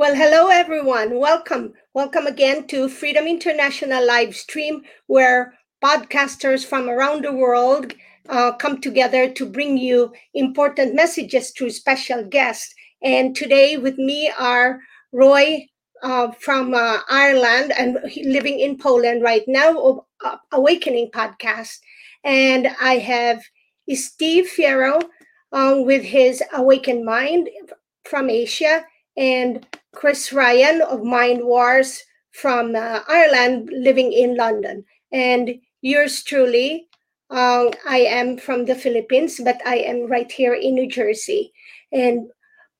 Well, hello everyone. Welcome. Welcome again to Freedom International live stream, where podcasters from around the world uh, come together to bring you important messages through special guests. And today with me are Roy uh, from uh, Ireland and living in Poland right now, uh, Awakening Podcast. And I have Steve Fierro um, with his Awakened Mind from Asia and Chris Ryan of Mind Wars from uh, Ireland, living in London. And yours truly, um, I am from the Philippines, but I am right here in New Jersey. And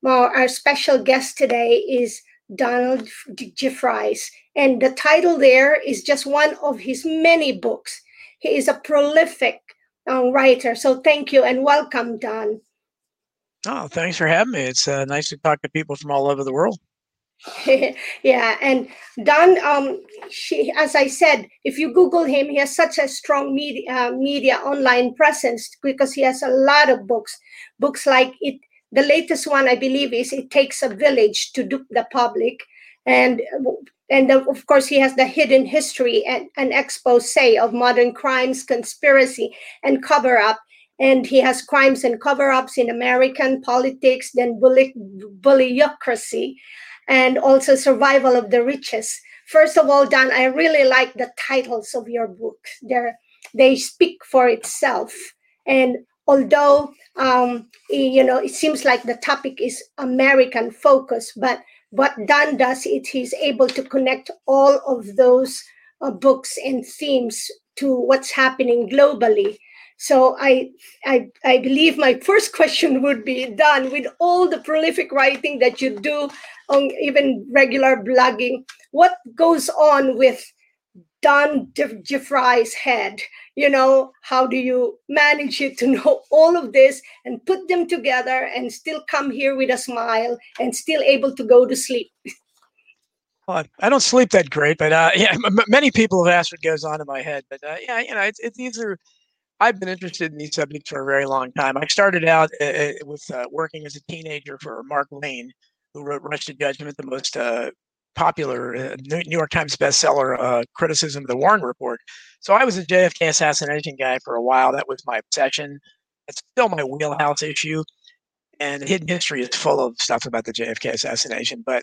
our special guest today is Donald Jeffries. And the title there is just one of his many books. He is a prolific uh, writer. So thank you and welcome, Don. Oh, thanks for having me. It's uh, nice to talk to people from all over the world. yeah, and Don, um, she, as I said, if you Google him, he has such a strong media, uh, media online presence because he has a lot of books. Books like it. The latest one, I believe, is "It Takes a Village to Dupe the Public," and and of course, he has the hidden history and an expose of modern crimes, conspiracy, and cover up and he has crimes and cover-ups in American politics, then bully, bullyocracy, and also survival of the richest. First of all, Dan, I really like the titles of your books. They're, they speak for itself. And although um, you know it seems like the topic is American focus, but what Dan does is he's able to connect all of those uh, books and themes to what's happening globally so I, I, I believe my first question would be Don with all the prolific writing that you do on even regular blogging. What goes on with Don Jeffries' head? You know, how do you manage it to know all of this and put them together and still come here with a smile and still able to go to sleep? I don't sleep that great, but uh, yeah, m- many people have asked what goes on in my head. But uh, yeah, you know, it's these are I've been interested in these subjects for a very long time. I started out uh, uh, with uh, working as a teenager for Mark Lane, who wrote Rush to Judgment, the most uh, popular uh, New York Times bestseller uh, criticism of the Warren Report. So I was a JFK assassination guy for a while. That was my obsession. It's still my wheelhouse issue. And Hidden History is full of stuff about the JFK assassination. But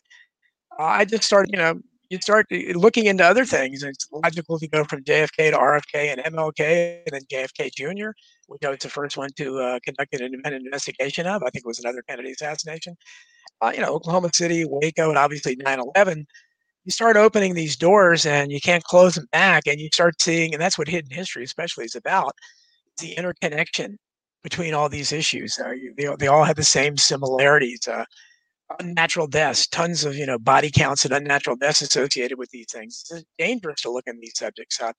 I just started, you know, you start looking into other things. It's logical to go from JFK to RFK and MLK and then JFK Jr., which I was the first one to uh, conduct an independent investigation of. I think it was another Kennedy assassination. Uh, you know, Oklahoma City, Waco, and obviously 9 11. You start opening these doors and you can't close them back, and you start seeing, and that's what hidden history especially is about the interconnection between all these issues. Uh, you, they, they all have the same similarities. Uh, unnatural deaths, tons of you know body counts and unnatural deaths associated with these things. It's dangerous to look in these subjects up,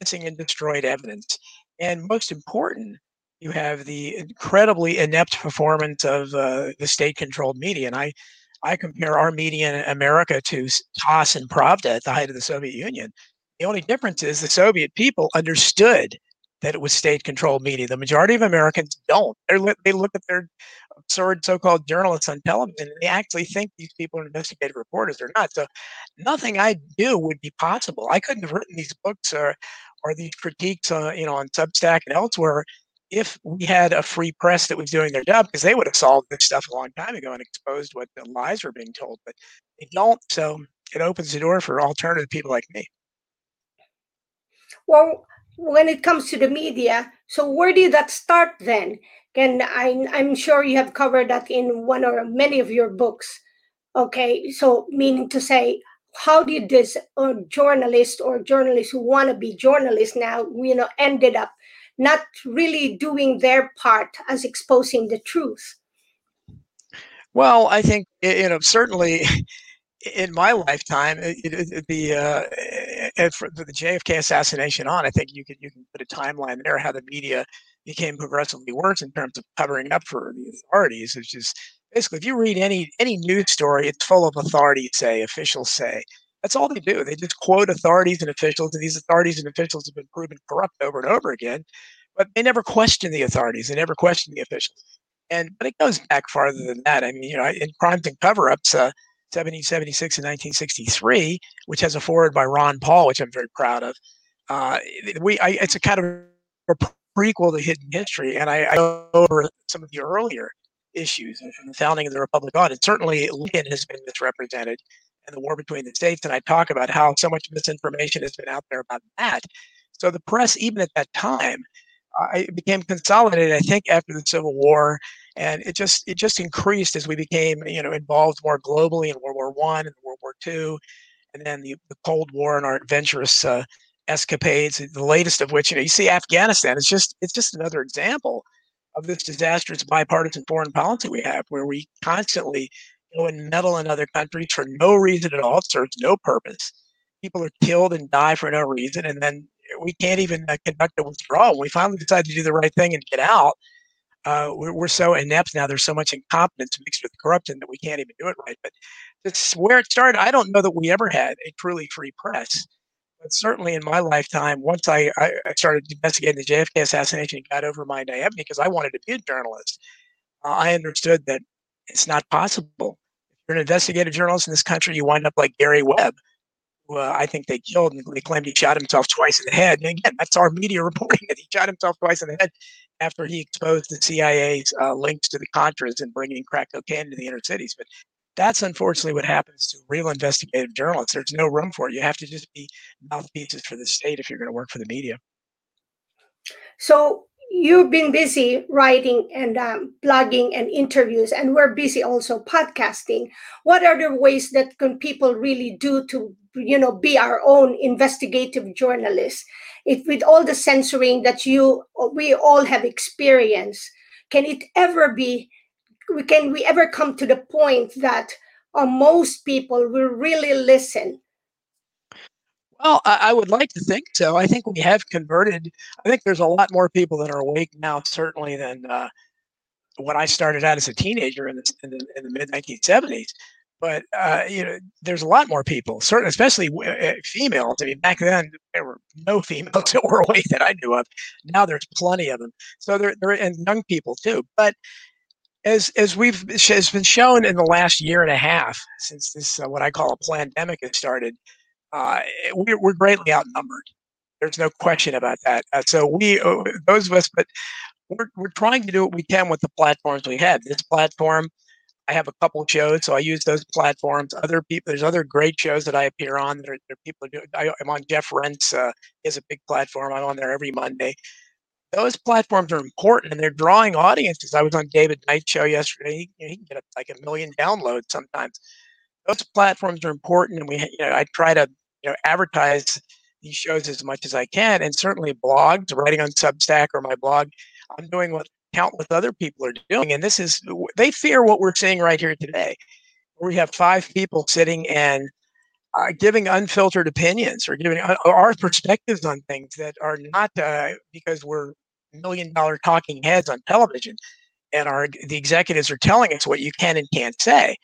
missing and destroyed evidence, and most important, you have the incredibly inept performance of uh, the state-controlled media. And I, I compare our media in America to TASS and Pravda at the height of the Soviet Union. The only difference is the Soviet people understood that it was state-controlled media. The majority of Americans don't. They're, they look at their absurd so-called journalists on television and they actually think these people are investigative reporters. They're not. So nothing I do would be possible. I couldn't have written these books or or these critiques, uh, you know, on Substack and elsewhere if we had a free press that was doing their job, because they would have solved this stuff a long time ago and exposed what the lies were being told. But they don't. So it opens the door for alternative people like me. Well, when it comes to the media, so where did that start then? And I, I'm sure you have covered that in one or many of your books. Okay, so meaning to say, how did this uh, journalist or journalists who want to be journalists now, you know, ended up not really doing their part as exposing the truth? Well, I think you know certainly in my lifetime, it, it, the uh, the JFK assassination on, I think you can you can put a timeline there how the media became progressively worse in terms of covering up for the authorities, which is basically if you read any any news story, it's full of authorities say, officials say. That's all they do. They just quote authorities and officials, and these authorities and officials have been proven corrupt over and over again. But they never question the authorities. They never question the officials. And but it goes back farther than that. I mean, you know, in crimes and cover-ups, uh, 1776 and 1963, which has a forward by Ron Paul, which I'm very proud of. Uh, we, I, it's a kind of prequel to Hidden History, and I, I go over some of the earlier issues from the founding of the Republic on. And certainly Lincoln has been misrepresented and the war between the states. And I talk about how so much misinformation has been out there about that. So the press, even at that time, uh, it became consolidated. I think after the Civil War, and it just it just increased as we became you know involved more globally in World War One and World War Two, and then the, the Cold War and our adventurous uh, escapades. The latest of which you know you see Afghanistan. It's just it's just another example of this disastrous bipartisan foreign policy we have, where we constantly go and meddle in other countries for no reason at all. It serves no purpose. People are killed and die for no reason, and then we can't even uh, conduct a withdrawal. we finally decide to do the right thing and get out, uh, we're, we're, so inept now. There's so much incompetence mixed with corruption that we can't even do it right. But that's where it started. I don't know that we ever had a truly free press. But certainly in my lifetime, once I, I started investigating the JFK assassination and got over my naivety because I wanted to be a journalist, uh, I understood that it's not possible. If you're an investigative journalist in this country, you wind up like Gary Webb, who uh, I think they killed and they claimed he shot himself twice in the head. And again, that's our media reporting that he shot himself twice in the head after he exposed the CIA's uh, links to the Contras and bringing crack cocaine to the inner cities. But that's unfortunately what happens to real investigative journalists. There's no room for it. You have to just be mouthpieces for the state if you're going to work for the media. So you've been busy writing and um, blogging and interviews, and we're busy also podcasting. What are the ways that can people really do to, you know, be our own investigative journalists? With all the censoring that you we all have experienced, can it ever be we can we ever come to the point that uh, most people will really listen? Well I, I, would like to think so. I think we have converted. I think there's a lot more people that are awake now certainly than uh, when i started out as a teenager in the, in the, in the mid 1970s but uh, you know there's a lot more people certain especially uh, females. I mean back then there were no females that were awake that i knew of. Now there's plenty of them. So there, there and young people too. But as as we've has been shown in the last year and a half since this uh, what I call a pandemic has started, uh, we're, we're greatly outnumbered. There's no question about that. Uh, so we uh, those of us, but we're we're trying to do what we can with the platforms we have. This platform, I have a couple shows, so I use those platforms. Other people, there's other great shows that I appear on. There, there are people do. I, am on Jeff Rense. Uh, he has a big platform. I'm on there every Monday those platforms are important and they're drawing audiences. I was on David Knight's show yesterday. He, he can get a, like a million downloads sometimes. Those platforms are important, and we, you know, I try to, you know, advertise these shows as much as I can, and certainly blogs, writing on Substack or my blog. I'm doing what countless other people are doing, and this is they fear what we're seeing right here today. We have five people sitting and uh, giving unfiltered opinions or giving uh, our perspectives on things that are not uh, because we're million dollar talking heads on television and our the executives are telling us what you can and can't say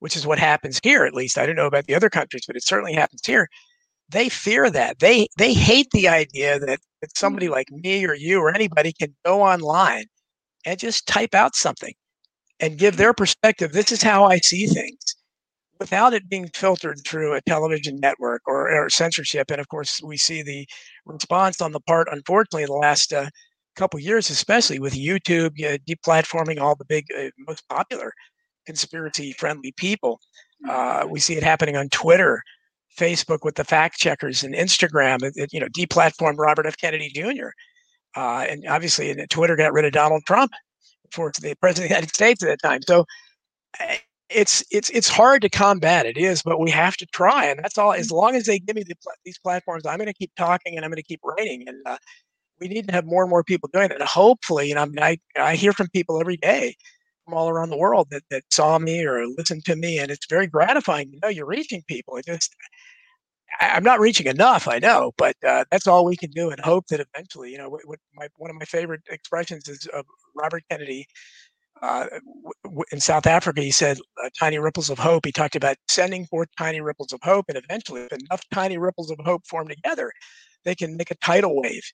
which is what happens here at least i don't know about the other countries but it certainly happens here they fear that they they hate the idea that, that somebody mm. like me or you or anybody can go online and just type out something and give their perspective this is how i see things without it being filtered through a television network or, or, censorship. And of course, we see the response on the part, unfortunately, the last uh, couple years, especially with YouTube uh, deplatforming all the big, uh, most popular conspiracy-friendly people. Uh, we see it happening on Twitter, Facebook with the fact checkers, and Instagram. It, it, you know, deplatformed Robert F. Kennedy Jr. Uh, and obviously, Twitter got rid of Donald Trump for the president of the United States at that time. So eh, it's it's it's hard to combat it is but we have to try and that's all as long as they give me the, these platforms i'm going to keep talking and i'm going to keep writing and uh, we need to have more and more people doing it. And hopefully know i mean i, I hear from people every day from all around the world that, that saw me or listened to me and it's very gratifying to know you're reaching people. It just I, am not reaching enough i know but uh, that's all we can do and hope that eventually you know what, what my, one of my favorite expressions is of robert kennedy uh, w- in South Africa, he said uh, tiny ripples of hope. He talked about sending forth tiny ripples of hope, and eventually, if enough tiny ripples of hope form together, they can make a tidal wave,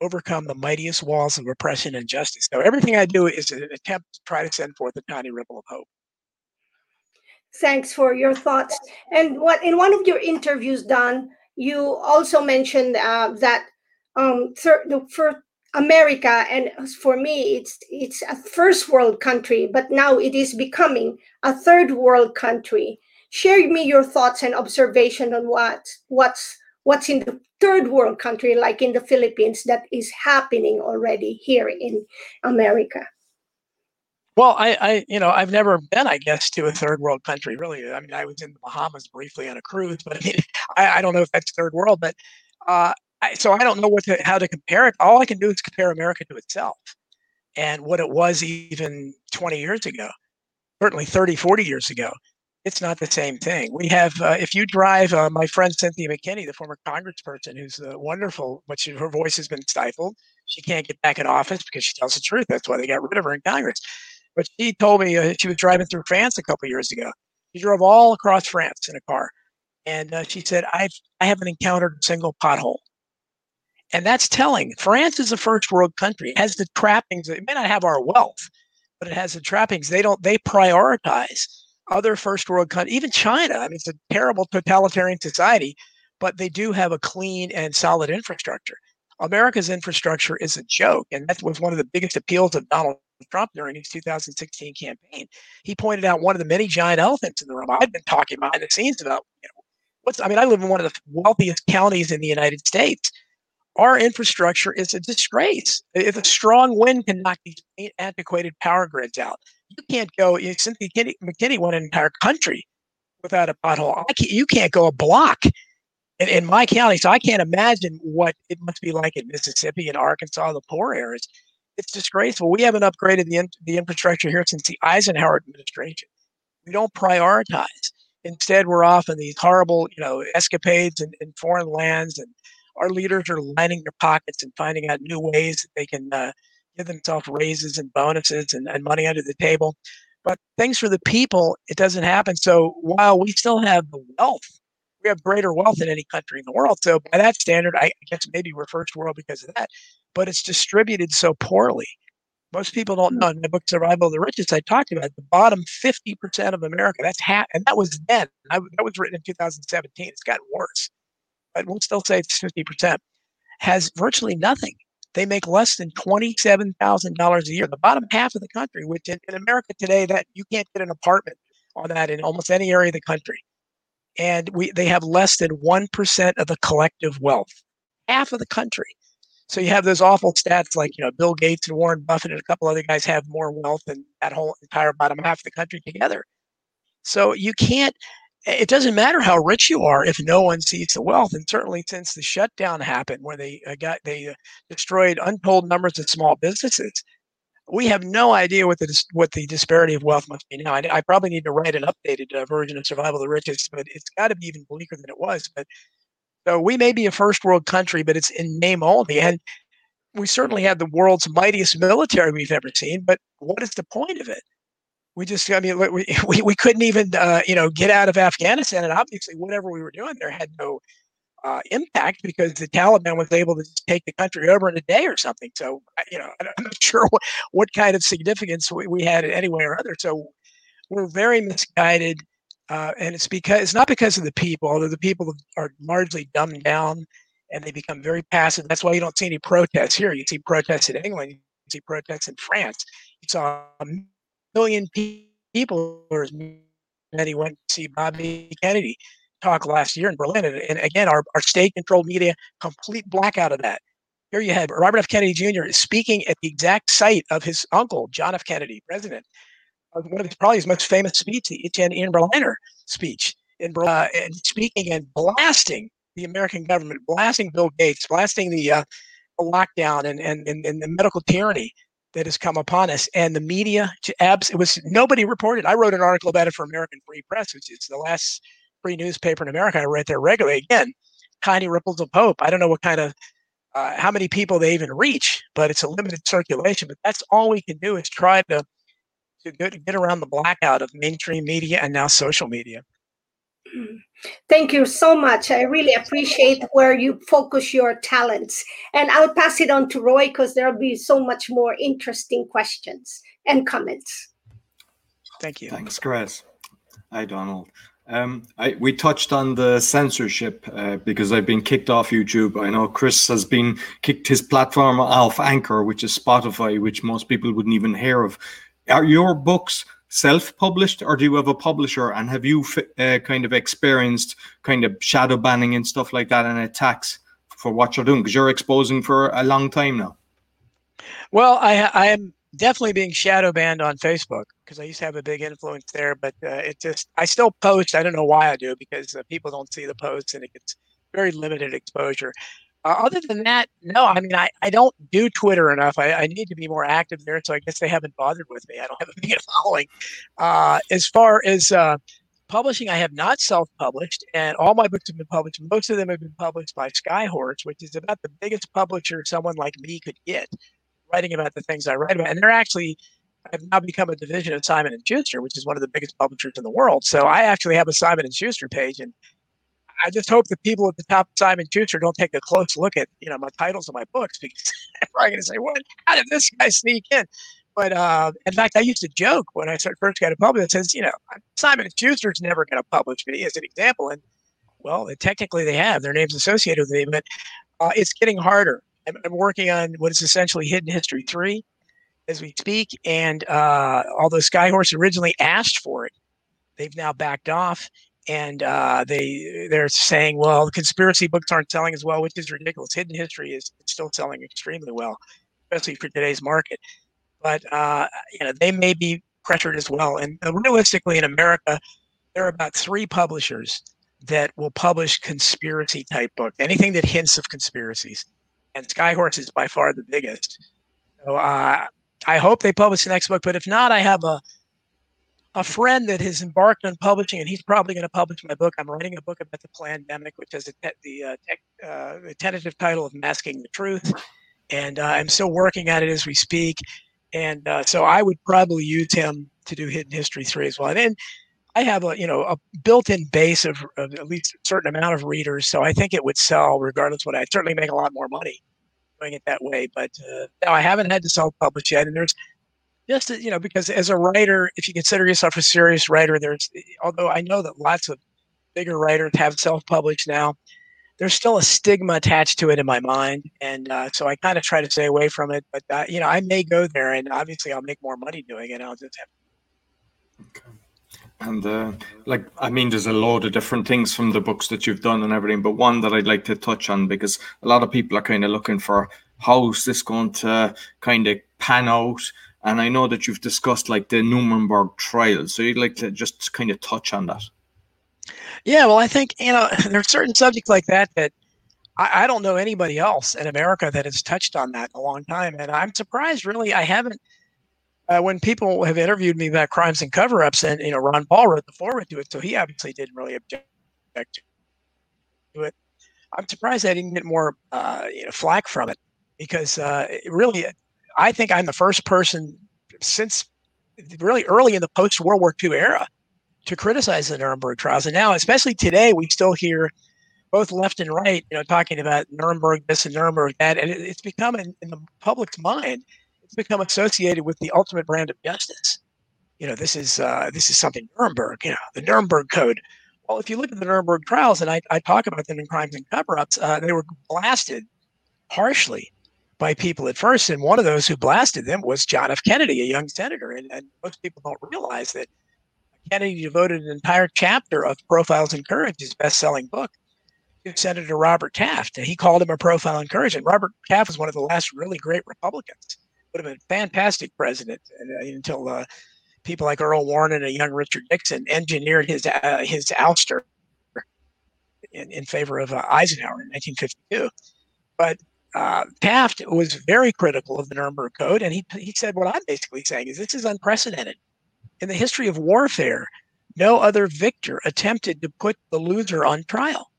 overcome the mightiest walls of oppression and justice. So everything I do is an attempt to try to send forth a tiny ripple of hope. thanks for your thoughts. And what in one of your interviews, Don, you also mentioned uh, that um, thir- for America and for me, it's it's a first world country, but now it is becoming a third world country. Share me your thoughts and observation on what what's what's in the third world country, like in the Philippines, that is happening already here in America. Well, I, I, you know, I've never been, I guess, to a third world country. Really, I mean, I was in the Bahamas briefly on a cruise, but I mean, I, I don't know if that's third world. But uh, I, so I don't know what to, how to compare it. All I can do is compare America to itself and what it was even 20 years ago, certainly 30, 40 years ago. It's not the same thing. We have, uh, if you drive, uh, my friend Cynthia McKinney, the former congressperson, who's uh, wonderful, but she, her voice has been stifled. She can't get back in office because she tells the truth. That's why they got rid of her in Congress. But she told me uh, she was driving through France a couple years ago. She drove all across France in a car, and uh, she said, "I've I haven't encountered a single pothole." And that's telling. France is a first world country. It has the trappings. It may not have our wealth, but it has the trappings. They don't. They prioritize other first world countries. Even China. I mean, it's a terrible totalitarian society, but they do have a clean and solid infrastructure. America's infrastructure is a joke, and that was one of the biggest appeals of Donald Trump during his 2016 campaign. He pointed out one of the many giant elephants in the room. I've been talking behind the scenes about you know, what's. I mean, I live in one of the wealthiest counties in the United States. Our infrastructure is a disgrace. If a strong wind can knock these antiquated power grids out, you can't go. Cynthia McKinney, McKinney went an entire country without a pothole. Can't, you can't go a block in, in my county. So I can't imagine what it must be like in Mississippi and Arkansas, the poor areas it's disgraceful. We haven't upgraded the, in, the infrastructure here since the Eisenhower administration. We don't prioritize. Instead, we're off in these horrible, you know, escapades in, in foreign lands, and our leaders are lining their pockets and finding out new ways that they can uh, give themselves raises and bonuses and, and money under the table. But things for the people, it doesn't happen. So while we still have the wealth, we have greater wealth than any country in the world. So by that standard, I guess maybe we're first world because of that but it's distributed so poorly. Most people don't know. In my book, Survival of the Richest, I talked about the bottom 50% of America. That's half, and that was then. I, that was written in 2017. It's gotten worse, but we'll still say it's 50%. Has virtually nothing. They make less than $27,000 a year. The bottom half of the country, which in, in America today, that you can't get an apartment on that in almost any area of the country. And we, they have less than 1% of the collective wealth. Half of the country. So you have those awful stats like, you know, Bill Gates and Warren Buffett and a couple other guys have more wealth than that whole entire bottom half of the country together. So you can't, it doesn't matter how rich you are if no one sees the wealth. And certainly since the shutdown happened, where they uh, got, they uh, destroyed untold numbers of small businesses, we have no idea what the what the disparity of wealth must be now. I, I probably need to write an updated uh, version of Survival of the Richest, but it's got to be even bleaker than it was. But so we may be a first world country, but it's in name only. And we certainly have the world's mightiest military we've ever seen. But what is the point of it? We just, I mean, we, we, we couldn't even, uh, you know, get out of Afghanistan. And obviously, whatever we were doing there had no uh, impact because the Taliban was able to take the country over in a day or something. So, you know, I'm not sure what, what kind of significance we, we had any way or other. So we're very misguided. Uh, and it's because it's not because of the people, although the people are largely dumbed down and they become very passive. That's why you don't see any protests here. You see protests in England, you see protests in France. You saw million people, or as many went to see Bobby Kennedy talk last year in Berlin. And, and again, our, our state controlled media, complete blackout of that. Here you have Robert F. Kennedy Jr. speaking at the exact site of his uncle, John F. Kennedy, president one of his probably his most famous speech, the Ich bin ein Berliner speech, in uh, and speaking and blasting the American government, blasting Bill Gates, blasting the, uh, lockdown and, and, and, and the medical tyranny that has come upon us. And the media, to abs, it was nobody reported. I wrote an article about it for American Free Press, which is the last free newspaper in America. I write there regularly. Again, tiny ripples of hope. I don't know what kind of uh, how many people they even reach, but it's a limited circulation. But that's all we can do is try to to get around the blackout of mainstream media and now social media. Thank you so much. I really appreciate where you focus your talents. And I'll pass it on to Roy because there'll be so much more interesting questions and comments. Thank you. Thanks, Chris. Hi, Donald. Um, I, we touched on the censorship uh, because I've been kicked off YouTube. I know Chris has been kicked his platform off Anchor, which is Spotify, which most people wouldn't even hear of. Are your books self-published, or do you have a publisher? And have you uh, kind of experienced kind of shadow banning and stuff like that, and attacks for what you're doing? Because you're exposing for a long time now. Well, I I am definitely being shadow banned on Facebook because I used to have a big influence there, but uh, it just I still post. I don't know why I do because uh, people don't see the posts and it gets very limited exposure. Uh, other than that, no. I mean, I, I don't do Twitter enough. I, I need to be more active there, so I guess they haven't bothered with me. I don't have a big following. Uh, as far as uh, publishing, I have not self-published, and all my books have been published. Most of them have been published by Skyhorse, which is about the biggest publisher someone like me could get writing about the things I write about. And they're actually I have now become a division of Simon and Schuster, which is one of the biggest publishers in the world. So I actually have a Simon and Schuster page, and I just hope that people at the top of Simon Schuster don't take a close look at you know my titles of my books because they're probably going to say, "What? How did this guy sneak in?" But uh, in fact, I used to joke when I first got. It says, "You know, Simon Schuster's never going to publish me," as an example, and well, technically they have. Their names associated with me, but uh, it's getting harder. I'm, I'm working on what is essentially Hidden History 3 as we speak. And uh, although Skyhorse originally asked for it, they've now backed off. And uh, they they're saying, well, conspiracy books aren't selling as well, which is ridiculous. Hidden History is still selling extremely well, especially for today's market. But uh, you know, they may be pressured as well. And uh, realistically, in America, there are about three publishers that will publish conspiracy type books, anything that hints of conspiracies and Skyhorse is by far the biggest. So uh, I hope they publish the next book, but if not, I have a a friend that has embarked on publishing, and he's probably going to publish my book. I'm writing a book about the pandemic, which has a, the uh, uh, the tentative title of "Masking the Truth," and uh, I'm still working at it as we speak. And uh, so I would probably use him to do Hidden History three as well. And I have a you know a built-in base of, of, at least a certain amount of readers, so I think it would sell regardless. What I certainly make a lot more money doing it that way. But uh, no, I haven't had to self-publish yet, and there's just you know because as a writer, if you consider yourself a serious writer, there's although I know that lots of bigger writers have self-published now, there's still a stigma attached to it in my mind, and uh, so I kind of try to stay away from it. But uh, you know, I may go there, and obviously I'll make more money doing it. I'll just have. Okay. And uh, like, I mean, there's a load of different things from the books that you've done and everything, but one that I'd like to touch on because a lot of people are kind of looking for how's this going to kind of pan out. And I know that you've discussed like the Nuremberg trials, so you'd like to just kind of touch on that. Yeah, well, I think you know there are certain subjects like that that I, I don't know anybody else in America that has touched on that in a long time, and I'm surprised. Really, I haven't uh, when people have interviewed me about crimes and cover-ups, and you know, Ron Paul wrote the foreword to it, so he obviously didn't really object to it. I'm surprised I didn't get more, uh, you know, flack from it because uh, it really, I think I'm the first person since really early in the post World War II era to criticize the Nuremberg trials, and now, especially today, we still hear both left and right, you know, talking about Nuremberg this and Nuremberg that, and it, it's become in, in the public's mind it's become associated with the ultimate brand of justice. You know, this is uh, this is something Nuremberg. You know, the Nuremberg Code. Well, if you look at the Nuremberg trials, and I, I talk about them in Crimes and Cover-ups, uh, they were blasted harshly by people at first, and one of those who blasted them was John F. Kennedy, a young senator. And, and most people don't realize that Kennedy devoted an entire chapter of Profiles in Courage, his best-selling book, to Senator Robert Taft. And he called him a profile in courage. And Robert Taft was one of the last really great Republicans would have been a fantastic president uh, until uh, people like Earl Warren and a young Richard Nixon engineered his uh, his ouster in, in favor of uh, Eisenhower in 1952. But uh, Taft was very critical of the Nuremberg Code, and he he said what I'm basically saying is this is unprecedented in the history of warfare. No other victor attempted to put the loser on trial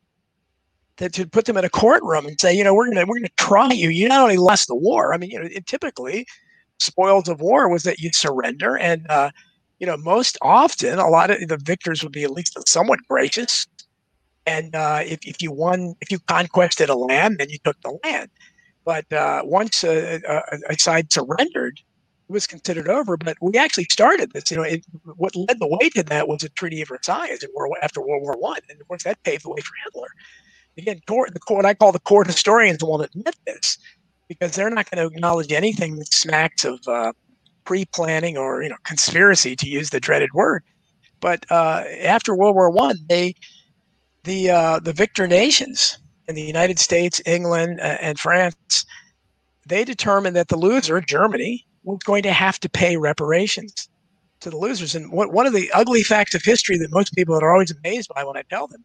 that to put them in a courtroom and say, you know, we're gonna we're gonna try you. You not only lost the war. I mean, you know, it, typically spoils of war was that you surrender, and uh, you know, most often a lot of the victors would be at least somewhat gracious. And uh, if if you won, if you conquested a land, then you took the land. But uh, once a, a, a, side surrendered, it was considered over. But we actually started this. You know, it, what led the way to that was a Treaty of Versailles after World War One, and of course that paved the way for Hitler. Again, court, the court, I call the court historians won't admit this because they're not going to acknowledge anything that smacks of uh, pre-planning or you know conspiracy, to use the dreaded word. But uh, after World War One, they the uh, the victor nations in the United States, England, uh, and France, they determined that the loser, Germany, was going to have to pay reparations to the losers. And what, one of the ugly facts of history that most people are always amazed by when I tell them,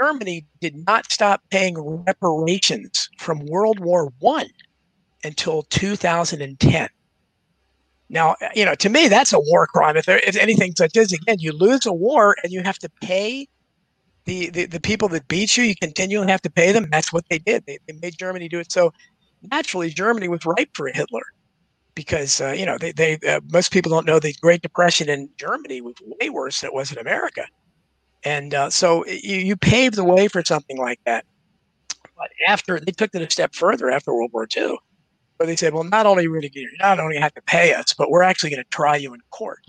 Germany did not stop paying reparations from World War One until 2010. Now, you know, to me, that's a war crime. If, there, if anything such as, again, you lose a war and you have to pay the, the, the people that beat you, you continually have to pay them. That's what they did. They, they made Germany do it. So naturally, Germany was ripe for Hitler because, uh, you know, they, they uh, most people don't know the Great Depression in Germany was way worse than it was in America. And uh, so you, you paved the way for something like that. But after they took it a step further after World War II, where they said, well, not only are to not only have to pay us, but we're actually going to try you in court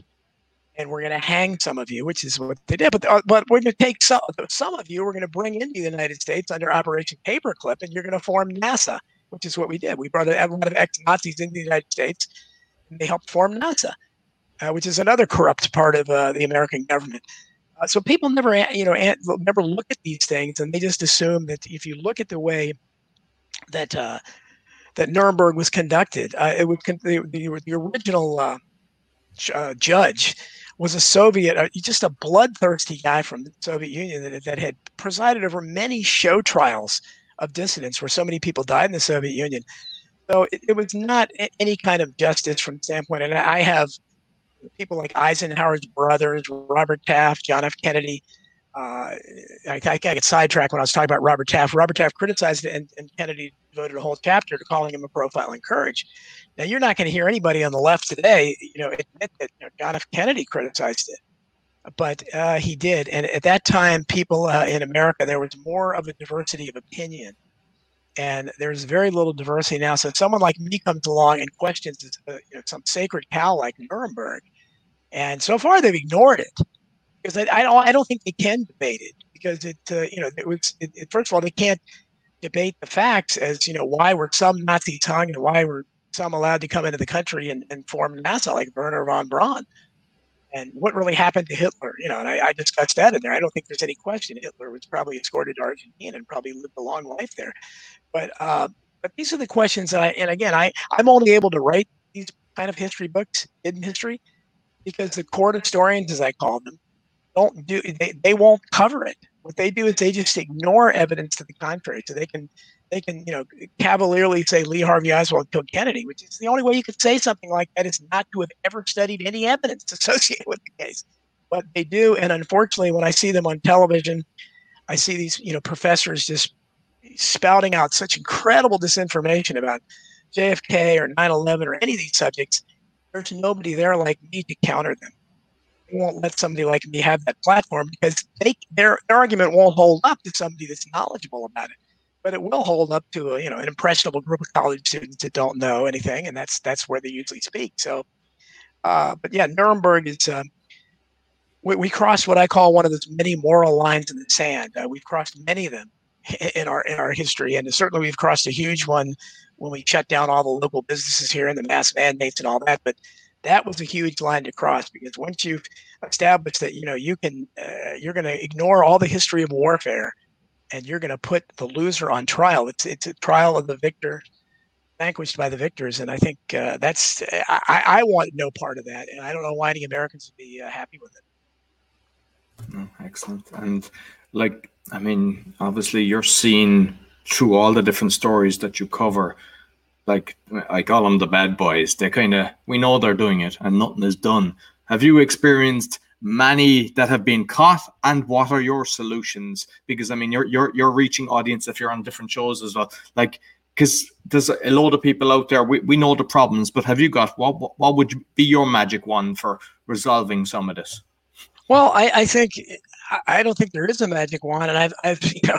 and we're going to hang some of you, which is what they did. But uh, but we're going to take some some of you. We're going to bring into the United States under Operation Paperclip, and you're going to form NASA, which is what we did. We brought a lot of ex Nazis into the United States, and they helped form NASA, uh, which is another corrupt part of uh, the American government. Uh, so people never you know never look at these things, and they just assume that if you look at the way that uh, that Nuremberg was conducted, uh, it would the, the, the original judge was a Soviet, uh, just a bloodthirsty guy from the Soviet Union that, that had presided over many show trials of dissidents where so many people died in the Soviet Union. So it, it was not any kind of justice from standpoint. And I have people like Eisenhower's brothers, Robert Taft, John F. Kennedy. Uh, I, I, I get sidetracked when I was talking about Robert Taft. Robert Taft criticized it, and, and Kennedy devoted a whole chapter to calling him a profile in courage. Now, you're not going to hear anybody on the left today, you know, admit that you know, John F. Kennedy criticized it, but uh, he did. And at that time, people uh, in America, there was more of a diversity of opinion, and there's very little diversity now. So if someone like me comes along and questions uh, you know, some sacred cow like Nuremberg, and so far they've ignored it because I, I don't I don't think they can debate it because it uh, you know it was it, it, first of all they can't debate the facts as you know why were some Nazis hung and why were some allowed to come into the country and, and form NASA, like Wernher von Braun. And what really happened to Hitler? You know, and I, I discussed that in there. I don't think there's any question Hitler was probably escorted to Argentina and probably lived a long life there. But uh, but these are the questions that I and again I I'm only able to write these kind of history books, hidden history, because the court historians, as I call them, don't do they, they won't cover it. What they do is they just ignore evidence to the contrary, so they can they can, you know, cavalierly say Lee Harvey Oswald killed Kennedy, which is the only way you could say something like that is not to have ever studied any evidence associated with the case. But they do, and unfortunately, when I see them on television, I see these, you know, professors just spouting out such incredible disinformation about JFK or 9/11 or any of these subjects. There's nobody there like me to counter them. Won't let somebody like me have that platform because they their, their argument won't hold up to somebody that's knowledgeable about it but it will hold up to you know an impressionable group of college students that don't know anything, and that's that's where they usually speak. So, uh, but yeah, Nuremberg is. Um, we, we crossed what I call one of those many moral lines in the sand. Uh, we've crossed many of them in our in our history, and certainly we've crossed a huge one when we shut down all the local businesses here and the mass mandates and all that. But that was a huge line to cross because once you've established that you know you can uh, you're going to ignore all the history of warfare and you're going to put the loser on trial. It's it's a trial of the victor, vanquished by the victors, and I think uh, that's I, I want no part of that, and I don't know why any Americans would be uh, happy with it. Excellent, and like I mean, obviously you're seeing through all the different stories that you cover. Like I call them the bad boys. They kind of we know they're doing it, and nothing is done. Have you experienced many that have been caught and what are your solutions because i mean you're you're you're reaching audience if you're on different shows as well like because there's a lot of people out there we, we know the problems but have you got what, what what would be your magic one for resolving some of this well i i think i don't think there is a magic wand, and i've i've you know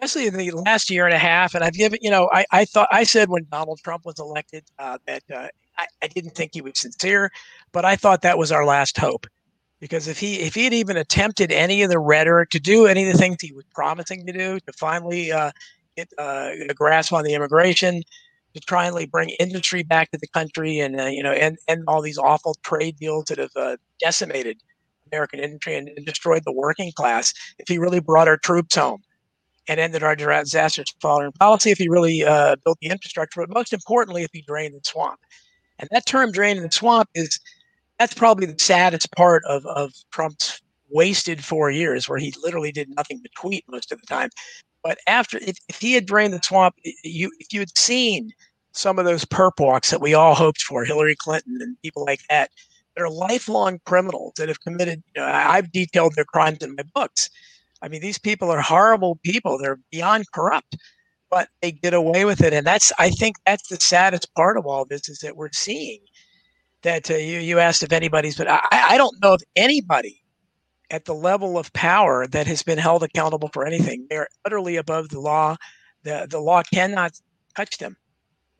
especially in the last year and a half and i've given you know i i thought i said when donald trump was elected uh, that uh, I, I didn't think he was sincere, but I thought that was our last hope. Because if he if he had even attempted any of the rhetoric to do any of the things he was promising to do, to finally uh, get uh, a grasp on the immigration, to try and bring industry back to the country, and uh, you know, and and all these awful trade deals that have uh, decimated American industry and, and destroyed the working class. If he really brought our troops home, and ended our disastrous foreign policy if he really uh, built the infrastructure, but most importantly, if he drained the swamp. And that term draining the swamp is that's probably the saddest part of, of Trump's wasted four years where he literally did nothing but tweet most of the time. But after, if, if he had drained the swamp, you if you had seen some of those perp walks that we all hoped for, Hillary Clinton and people like that, they're lifelong criminals that have committed. You know, I've detailed their crimes in my books. I mean, these people are horrible people. They're beyond corrupt, but they get away with it. And that's, I think, that's the saddest part of all this is that we're seeing that uh, you, you asked if anybody's, but I, I don't know of anybody at the level of power that has been held accountable for anything. They're utterly above the law. The, the law cannot touch them.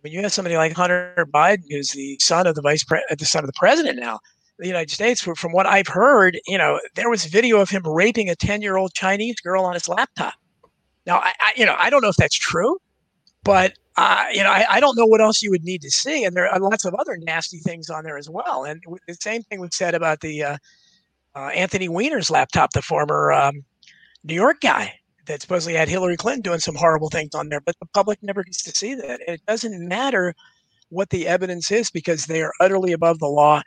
When you have somebody like Hunter Biden, who's the son of the vice pre- the son of the president now, the United States, from what I've heard, you know, there was video of him raping a 10 year old Chinese girl on his laptop. Now, I, I, you know, I don't know if that's true, but uh, you know, I, I, don't know what else you would need to see, and there are lots of other nasty things on there as well. And the same thing was said about the uh, uh, Anthony Weiner's laptop, the former um, New York guy that supposedly had Hillary Clinton doing some horrible things on there, but the public never gets to see that. And it doesn't matter what the evidence is because they are utterly above the law.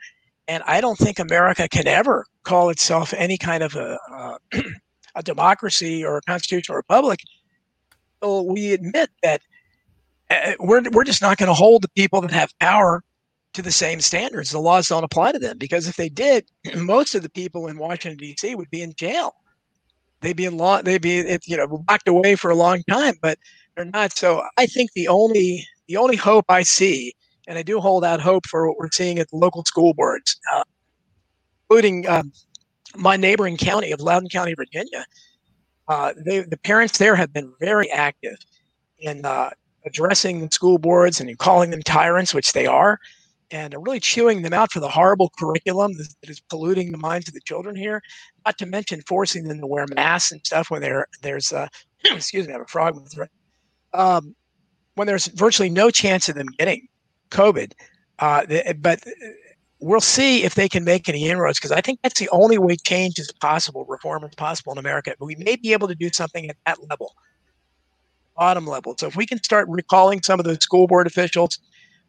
And I don't think America can ever call itself any kind of a, uh, a democracy or a constitutional republic. So we admit that uh, we're, we're just not going to hold the people that have power to the same standards. The laws don't apply to them because if they did, most of the people in Washington D.C. would be in jail. They'd be in law. They'd be you know locked away for a long time, but they're not. So I think the only the only hope I see, and I do hold out hope for what we're seeing at the local school boards, uh, including um, my neighboring county of Loudoun County, Virginia. Uh, they, the parents there have been very active in uh, addressing the school boards and calling them tyrants, which they are, and really chewing them out for the horrible curriculum that is polluting the minds of the children here. Not to mention forcing them to wear masks and stuff when there's, uh, excuse me, I have a frog throat. Um, when there's virtually no chance of them getting COVID. Uh, but we'll see if they can make any inroads because I think that's the only way change is possible, reform is possible in America. But we may be able to do something at that level bottom level. So if we can start recalling some of the school board officials,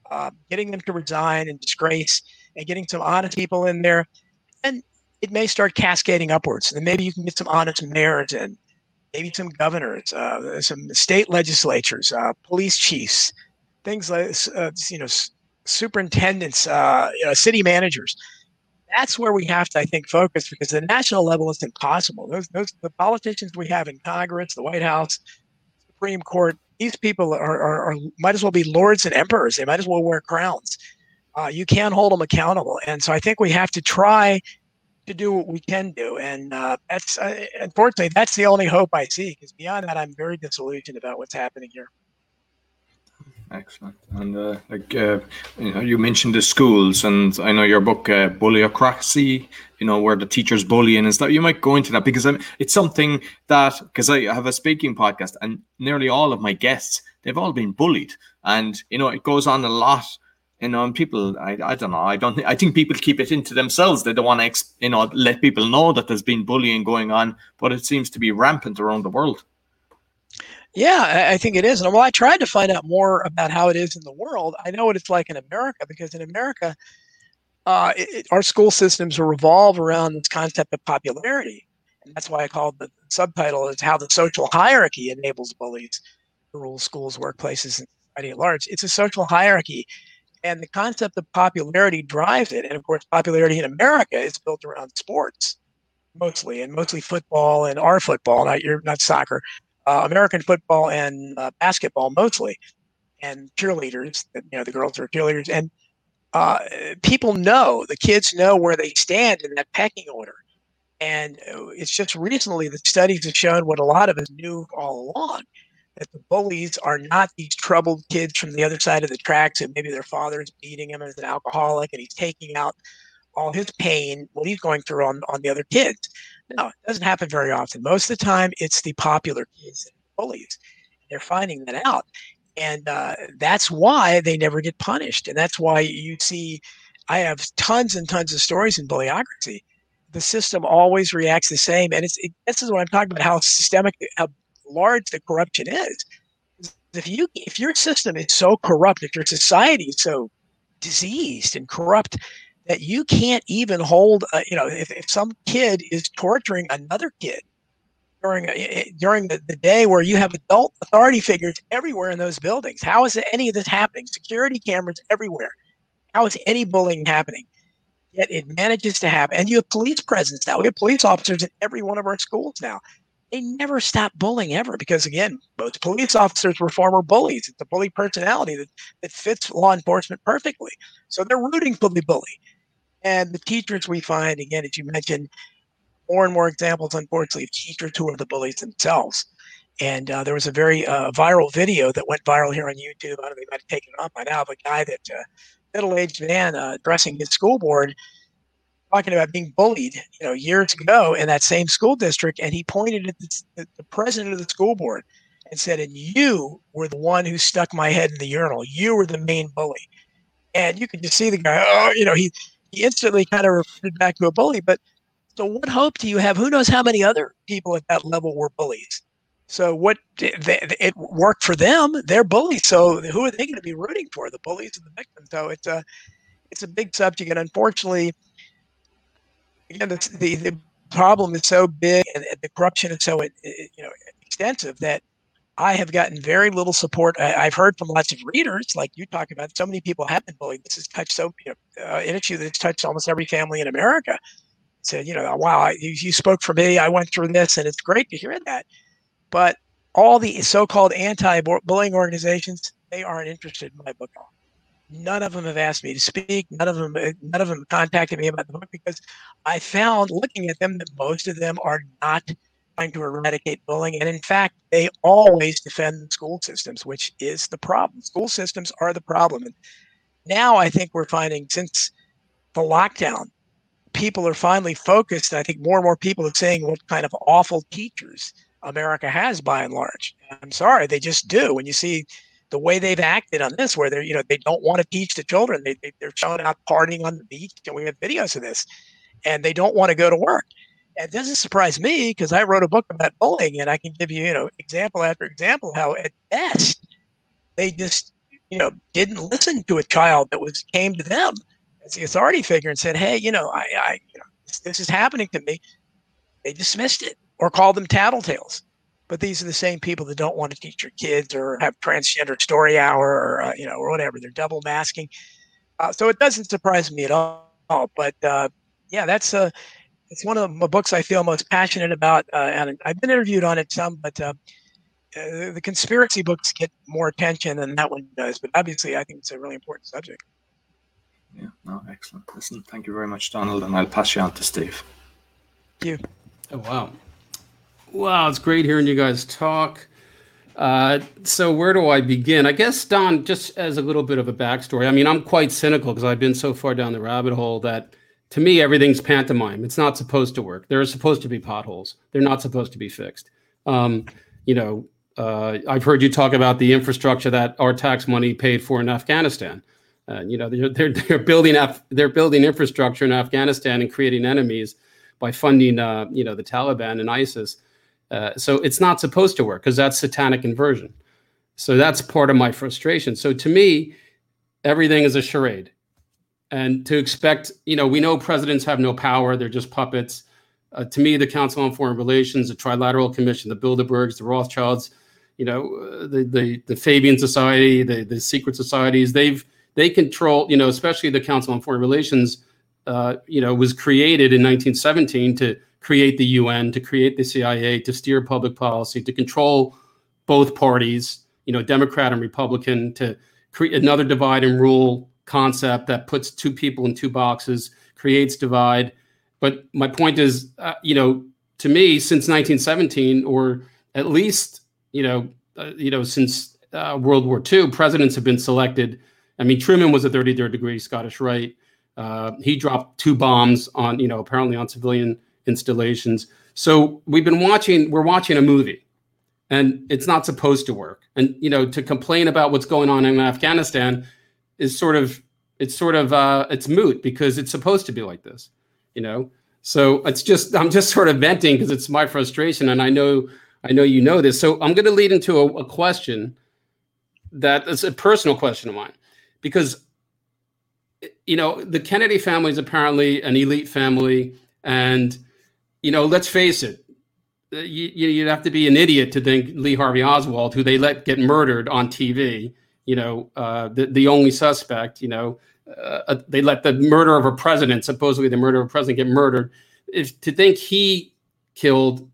uh, getting them to resign and disgrace, and getting some honest people in there, and it may start cascading upwards. And maybe you can get some honest mayors and maybe some governors, uh, some state legislatures, uh, police chiefs, things like uh, you know superintendents, uh, you know, city managers. That's where we have to, I think, focus because the national level is impossible. Those, those the politicians we have in Congress, the White House, Supreme Court, these people are, are, are, might as well be lords and emperors. They might as well wear crowns. Uh, you can't hold them accountable, and so I think we have to try to do what we can do, and uh, that's uh, unfortunately that's the only hope I see. Because beyond that, I'm very disillusioned about what's happening here. Excellent. And uh, like uh, you, know, you mentioned the schools, and I know your book, uh, Bullyocracy, you know, where the teachers bullying and stuff. You might go into that because I it's something that because I have a speaking podcast, and nearly all of my guests they've all been bullied, and you know, it goes on a lot. You know, and people, I, I don't know, I don't, I think people keep it into themselves. They don't want to, you know, let people know that there's been bullying going on, but it seems to be rampant around the world. Yeah, I think it is. And well, I tried to find out more about how it is in the world. I know what it's like in America because in America, uh, it, our school systems revolve around this concept of popularity. And that's why I called the subtitle is how the social hierarchy enables bullies to rule schools, workplaces, and society at large. It's a social hierarchy. And the concept of popularity drives it. And of course, popularity in America is built around sports mostly, and mostly football and our football, not your not soccer uh, American football and uh, basketball mostly, and cheerleaders. You know, the girls are cheerleaders, and uh, people know the kids know where they stand in that pecking order. And uh, it's just recently that studies have shown what a lot of us knew all along that the bullies are not these troubled kids from the other side of the tracks and maybe their father is beating him as an alcoholic and he's taking out all his pain, what he's going through on, on the other kids. No, it doesn't happen very often. Most of the time, it's the popular kids and bullies. They're finding that out. And uh, that's why they never get punished. And that's why you see, I have tons and tons of stories in bullyocracy. The system always reacts the same. And it's, it, this is what I'm talking about how systemic, how large the corruption is. If you if your system is so corrupt, if your society is so diseased and corrupt, that you can't even hold, uh, you know, if, if some kid is torturing another kid during during the, the day where you have adult authority figures everywhere in those buildings, how is any of this happening? Security cameras everywhere. How is any bullying happening? Yet it manages to happen. And you have police presence now. We have police officers in every one of our schools now. They never stop bullying ever because, again, most police officers were former bullies. It's a bully personality that, that fits law enforcement perfectly. So they're rooting for the bully. And the teachers we find, again, as you mentioned, more and more examples, unfortunately, of teachers who are the bullies themselves. And uh, there was a very uh, viral video that went viral here on YouTube. I don't know, they might have taken it off by now of a guy that uh, middle-aged man uh, addressing his school board, talking about being bullied, you know, years ago in that same school district, and he pointed at the, the president of the school board and said, "And you were the one who stuck my head in the urinal. You were the main bully." And you could just see the guy. Oh, you know, he he instantly kind of reverted back to a bully. But so, what hope do you have? Who knows how many other people at that level were bullies? So, what it worked for them? They're bullies. So, who are they going to be rooting for? The bullies and the victims. So, it's a it's a big subject, and unfortunately, again, the, the, the problem is so big, and the corruption is so you know extensive that I have gotten very little support. I, have heard from lots of readers, like you talk about. So many people have been bullied. This has touched so you know, uh, an issue that's touched almost every family in America. Said, you know, wow, you, you spoke for me. I went through this, and it's great to hear that. But all the so-called anti-bullying organizations, they aren't interested in my book at all. None of them have asked me to speak. None of them, none of them contacted me about the book because I found, looking at them, that most of them are not trying to eradicate bullying. And in fact, they always defend school systems, which is the problem. School systems are the problem. And now I think we're finding since the lockdown, people are finally focused. I think more and more people are saying what kind of awful teachers America has by and large. I'm sorry, they just do. When you see the way they've acted on this, where they're, you know, they don't want to teach the children, they, they, they're showing out partying on the beach, and we have videos of this, and they don't want to go to work it doesn't surprise me because I wrote a book about bullying, and I can give you, you know, example after example how at best they just, you know, didn't listen to a child that was came to them as the authority figure and said, "Hey, you know, I, I you know, this, this is happening to me." They dismissed it or called them tattletales. But these are the same people that don't want to teach your kids or have transgender story hour or uh, you know or whatever. They're double masking. Uh, so it doesn't surprise me at all. But uh, yeah, that's a it's one of my books I feel most passionate about, uh, and I've been interviewed on it some, but uh, uh, the conspiracy books get more attention than that one does. But obviously, I think it's a really important subject. Yeah, no, excellent. Listen, thank you very much, Donald, and I'll pass you on to Steve. Thank you. Oh wow, wow! It's great hearing you guys talk. Uh, so where do I begin? I guess Don, just as a little bit of a backstory. I mean, I'm quite cynical because I've been so far down the rabbit hole that to me, everything's pantomime. It's not supposed to work. There are supposed to be potholes. They're not supposed to be fixed. Um, you know, uh, I've heard you talk about the infrastructure that our tax money paid for in Afghanistan. Uh, you know, they're, they're, they're building Af- they're building infrastructure in Afghanistan and creating enemies by funding, uh, you know, the Taliban and ISIS. Uh, so it's not supposed to work because that's satanic inversion. So that's part of my frustration. So to me, everything is a charade and to expect, you know, we know presidents have no power; they're just puppets. Uh, to me, the Council on Foreign Relations, the Trilateral Commission, the Bilderbergs, the Rothschilds, you know, uh, the the the Fabian Society, the the secret societies, they've they control, you know, especially the Council on Foreign Relations, uh, you know, was created in 1917 to create the UN, to create the CIA, to steer public policy, to control both parties, you know, Democrat and Republican, to create another divide and rule concept that puts two people in two boxes, creates divide. But my point is, uh, you know, to me, since 1917, or at least, you know, uh, you know, since uh, World War II, presidents have been selected. I mean, Truman was a 33rd degree Scottish Rite. Uh, he dropped two bombs on, you know, apparently on civilian installations. So we've been watching, we're watching a movie and it's not supposed to work. And, you know, to complain about what's going on in Afghanistan is sort of, it's sort of, uh, it's moot because it's supposed to be like this, you know? So it's just, I'm just sort of venting because it's my frustration. And I know, I know you know this. So I'm going to lead into a, a question that is a personal question of mine because you know the kennedy family is apparently an elite family and you know let's face it uh, you, would have to be an idiot to think lee harvey oswald who they let get murdered on tv you know uh, the, the only suspect you know uh, uh, they let the murder of a president supposedly the murder of a president get murdered. If to think he killed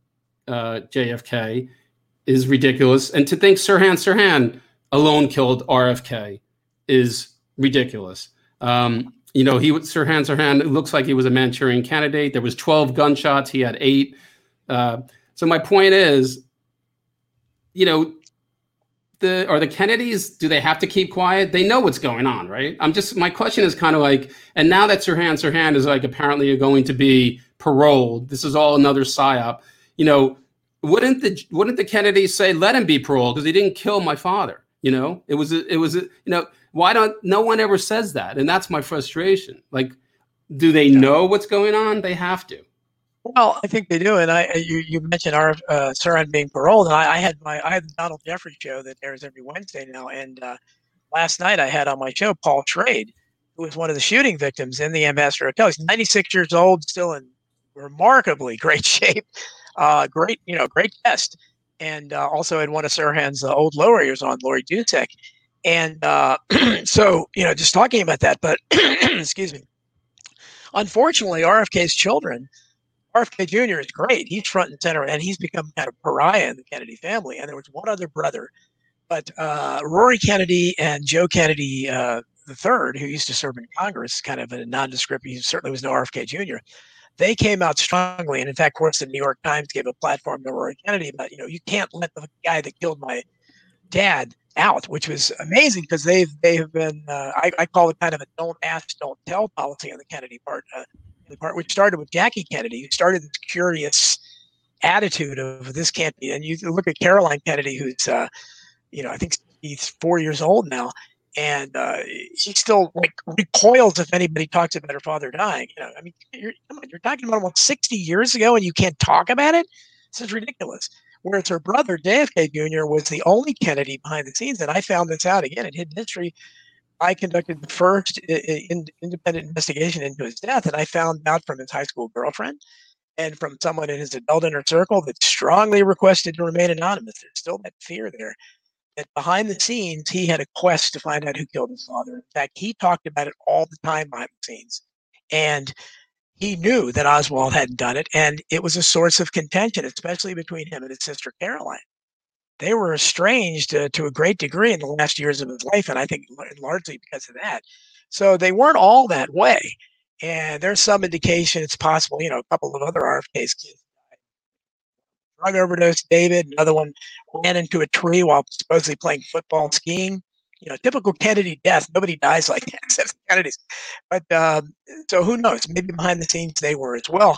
uh, jfk is ridiculous and to think sirhan sirhan alone killed rfk is ridiculous. Um, you know, he was Sirhan Sirhan. It looks like he was a Manchurian candidate. There was 12 gunshots. He had eight. Uh, so my point is, you know, the are the Kennedys? Do they have to keep quiet? They know what's going on, right? I'm just my question is kind of like, and now that Sirhan Sirhan is like apparently going to be paroled. This is all another psyop. You know, wouldn't the wouldn't the Kennedys say let him be paroled because he didn't kill my father? You know, it was it was you know why don't no one ever says that? And that's my frustration. Like, do they know what's going on? They have to. Well, I think they do, and I you, you mentioned our uh, Sirhan being paroled, and I, I, had my I had the Donald Jeffries show that airs every Wednesday now, and uh, last night I had on my show Paul Schrade, who was one of the shooting victims in the Ambassador Hotel. He's 96 years old, still in remarkably great shape. Uh, great, you know, great guest, and uh, also had one of Sirhan's uh, old lowriers on, Laurie Dusek. And uh, so, you know, just talking about that, but excuse me. Unfortunately, RFK's children, RFK Jr. is great. He's front and center, and he's become kind of pariah in the Kennedy family. And there was one other brother, but uh, Rory Kennedy and Joe Kennedy uh, the third, who used to serve in Congress, kind of a nondescript. He certainly was no RFK Jr. They came out strongly, and in fact, of course, the New York Times gave a platform to Rory Kennedy about, you know, you can't let the guy that killed my dad out, which was amazing because they've they have been uh, I, I, call it kind of a don't ask, don't tell policy on the Kennedy part. Uh, the part which started with Jackie Kennedy, who started this curious attitude of this can't be. And you look at Caroline Kennedy, who's uh, you know I think he's four years old now, and uh, she still like recoils if anybody talks about her father dying. You know, I mean, you're, you're talking about almost sixty years ago, and you can't talk about it. This is ridiculous. Whereas her brother, JFK Jr., was the only Kennedy behind the scenes. And I found this out again in Hidden History. I conducted the first in, independent investigation into his death, and I found out from his high school girlfriend and from someone in his adult inner circle that strongly requested to remain anonymous. There's still that fear there. That behind the scenes, he had a quest to find out who killed his father. In fact, he talked about it all the time behind the scenes. And he knew that Oswald hadn't done it, and it was a source of contention, especially between him and his sister Caroline. They were estranged uh, to a great degree in the last years of his life, and I think largely because of that. So they weren't all that way. And there's some indication it's possible, you know, a couple of other RFK's kids drug overdose, David. Another one ran into a tree while supposedly playing football and skiing you know, typical Kennedy death. Nobody dies like that except Kennedys. But um, so who knows? Maybe behind the scenes they were as well.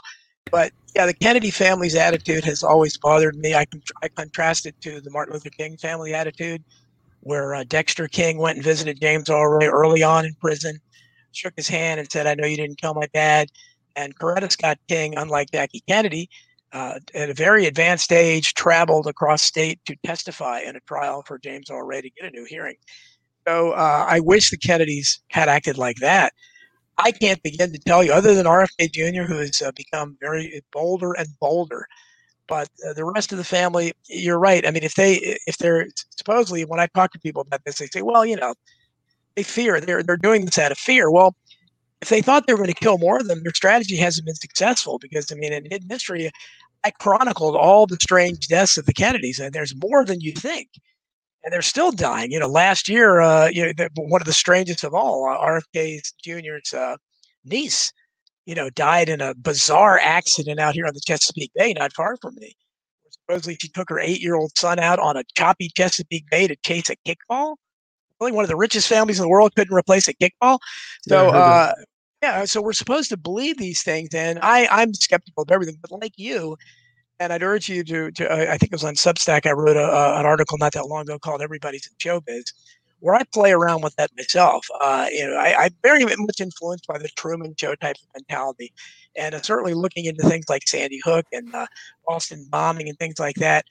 But yeah, the Kennedy family's attitude has always bothered me. I, con- I contrast it to the Martin Luther King family attitude, where uh, Dexter King went and visited James Earl Ray early on in prison, shook his hand and said, I know you didn't kill my dad. And Coretta Scott King, unlike Jackie Kennedy, uh, at a very advanced age, traveled across state to testify in a trial for James Earl Ray to get a new hearing. So uh, I wish the Kennedys had acted like that. I can't begin to tell you, other than RFK Jr., who has uh, become very bolder and bolder. But uh, the rest of the family, you're right. I mean, if they, if they're supposedly, when I talk to people about this, they say, well, you know, they fear they're they're doing this out of fear. Well, if they thought they were going to kill more of them, their strategy hasn't been successful because I mean, in hidden history, I chronicled all the strange deaths of the Kennedys, and there's more than you think and they're still dying. You know, last year, uh, you know, the, one of the strangest of all, uh, RFK Jr.'s uh, niece, you know, died in a bizarre accident out here on the Chesapeake Bay, not far from me. supposedly she took her eight-year-old son out on a choppy Chesapeake Bay to chase a kickball. Really, one of the richest families in the world couldn't replace a kickball. So, Yeah, uh, yeah, so we're supposed to believe these things, and I I'm skeptical of everything. But like you, and I'd urge you to to I think it was on Substack. I wrote a, an article not that long ago called "Everybody's in Showbiz," where I play around with that myself. Uh, you know, I, I'm very much influenced by the Truman Show type of mentality, and uh, certainly looking into things like Sandy Hook and uh, Boston bombing and things like that.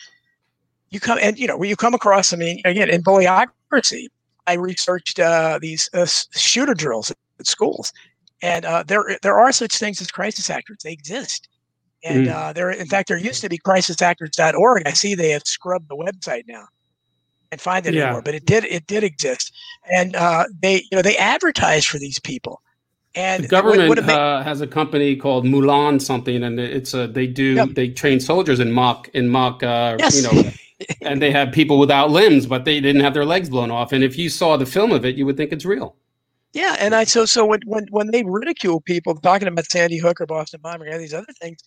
You come and you know you come across. I mean, again, in bullocracy, I researched uh, these uh, shooter drills at, at schools, and uh, there there are such things as crisis actors. They exist. And Mm. uh, there, in fact, there used to be crisisactors.org. I see they have scrubbed the website now and find it Yeah. anymore, but it did it did exist, and uh, they you know they advertise for these people, and The what- what government ma- uh, has a company called Mulan something, and it's a they do Yep. they train soldiers in mock in mock uh, Yes. you know, and they have people without limbs, but they didn't have their legs blown off. And if you saw the film of it, you would think it's real. Yeah, and I so so when when when they ridicule people talking about Sandy Hook or Boston bombing or these other things,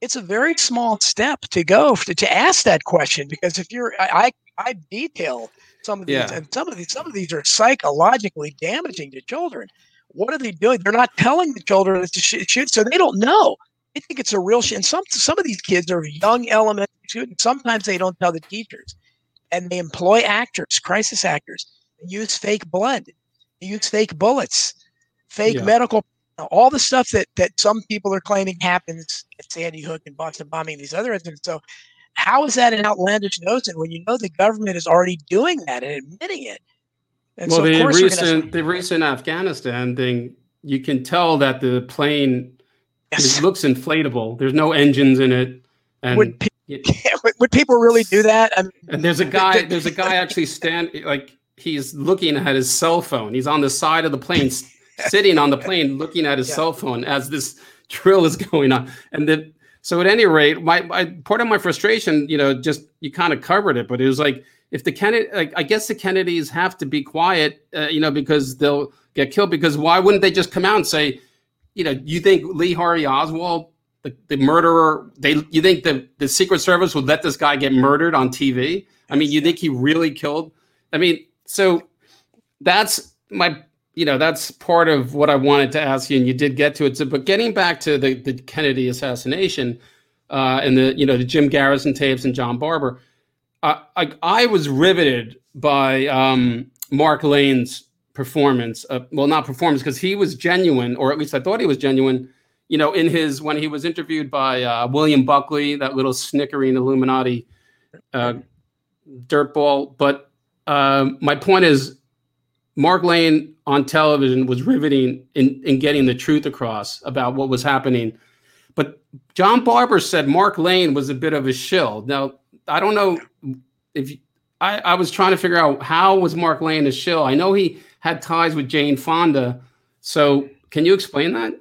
it's a very small step to go to, to ask that question because if you're I I, I detail some of these Yeah. and some of these some of these are psychologically damaging to children. What are they doing? They're not telling the children to sh- shoot, so they don't know. They think it's a real shit. And some some of these kids are young elementary students. Sometimes they don't tell the teachers, and they employ actors, crisis actors. They use fake blood. They use fake bullets, fake Yeah. medical, all the stuff that that some people are claiming happens at Sandy Hook and Boston bombing, these other incidents. So, how is that an outlandish notion when you know the government is already doing that and admitting it? And well, so, of the course, we're gonna- recent the recent Afghanistan thing, you can tell that the plane Yes. it looks inflatable. There's no engines in it, and would, pe- y- would, people really do that? I mean, And there's a guy. There's a guy actually stand like he's looking at his cell phone. He's on the side of the plane, sitting on the plane, looking at his Yeah. cell phone as this drill is going on. And the so at any rate, my, my part of my frustration, you know, just you kind of covered it, but it was like if the Kennedy, like I guess the Kennedys have to be quiet, uh, you know, because they'll get killed. Because why wouldn't they just come out and say, you know, you think Lee Harvey Oswald? The, the murderer they you think the, the secret service would let this guy get murdered on tv i mean you think he really killed i mean so that's my you know that's part of what i wanted to ask you and you did get to it. So, but getting back to the, the kennedy assassination uh, and the you know the jim garrison tapes and john barbour uh, I, I was riveted by um, mark lane's performance uh, well not performance because he was genuine or at least i thought he was genuine you know in his when he was interviewed by uh, william buckley that little snickering illuminati uh, dirtball. But um, my point is Mark Lane on television was riveting in, in getting the truth across about what was happening. But John Barbour said Mark Lane was a bit of a shill. Now, I don't know if I, I was trying to figure out how was Mark Lane a shill. I know he had ties with Jane Fonda. So can you explain that?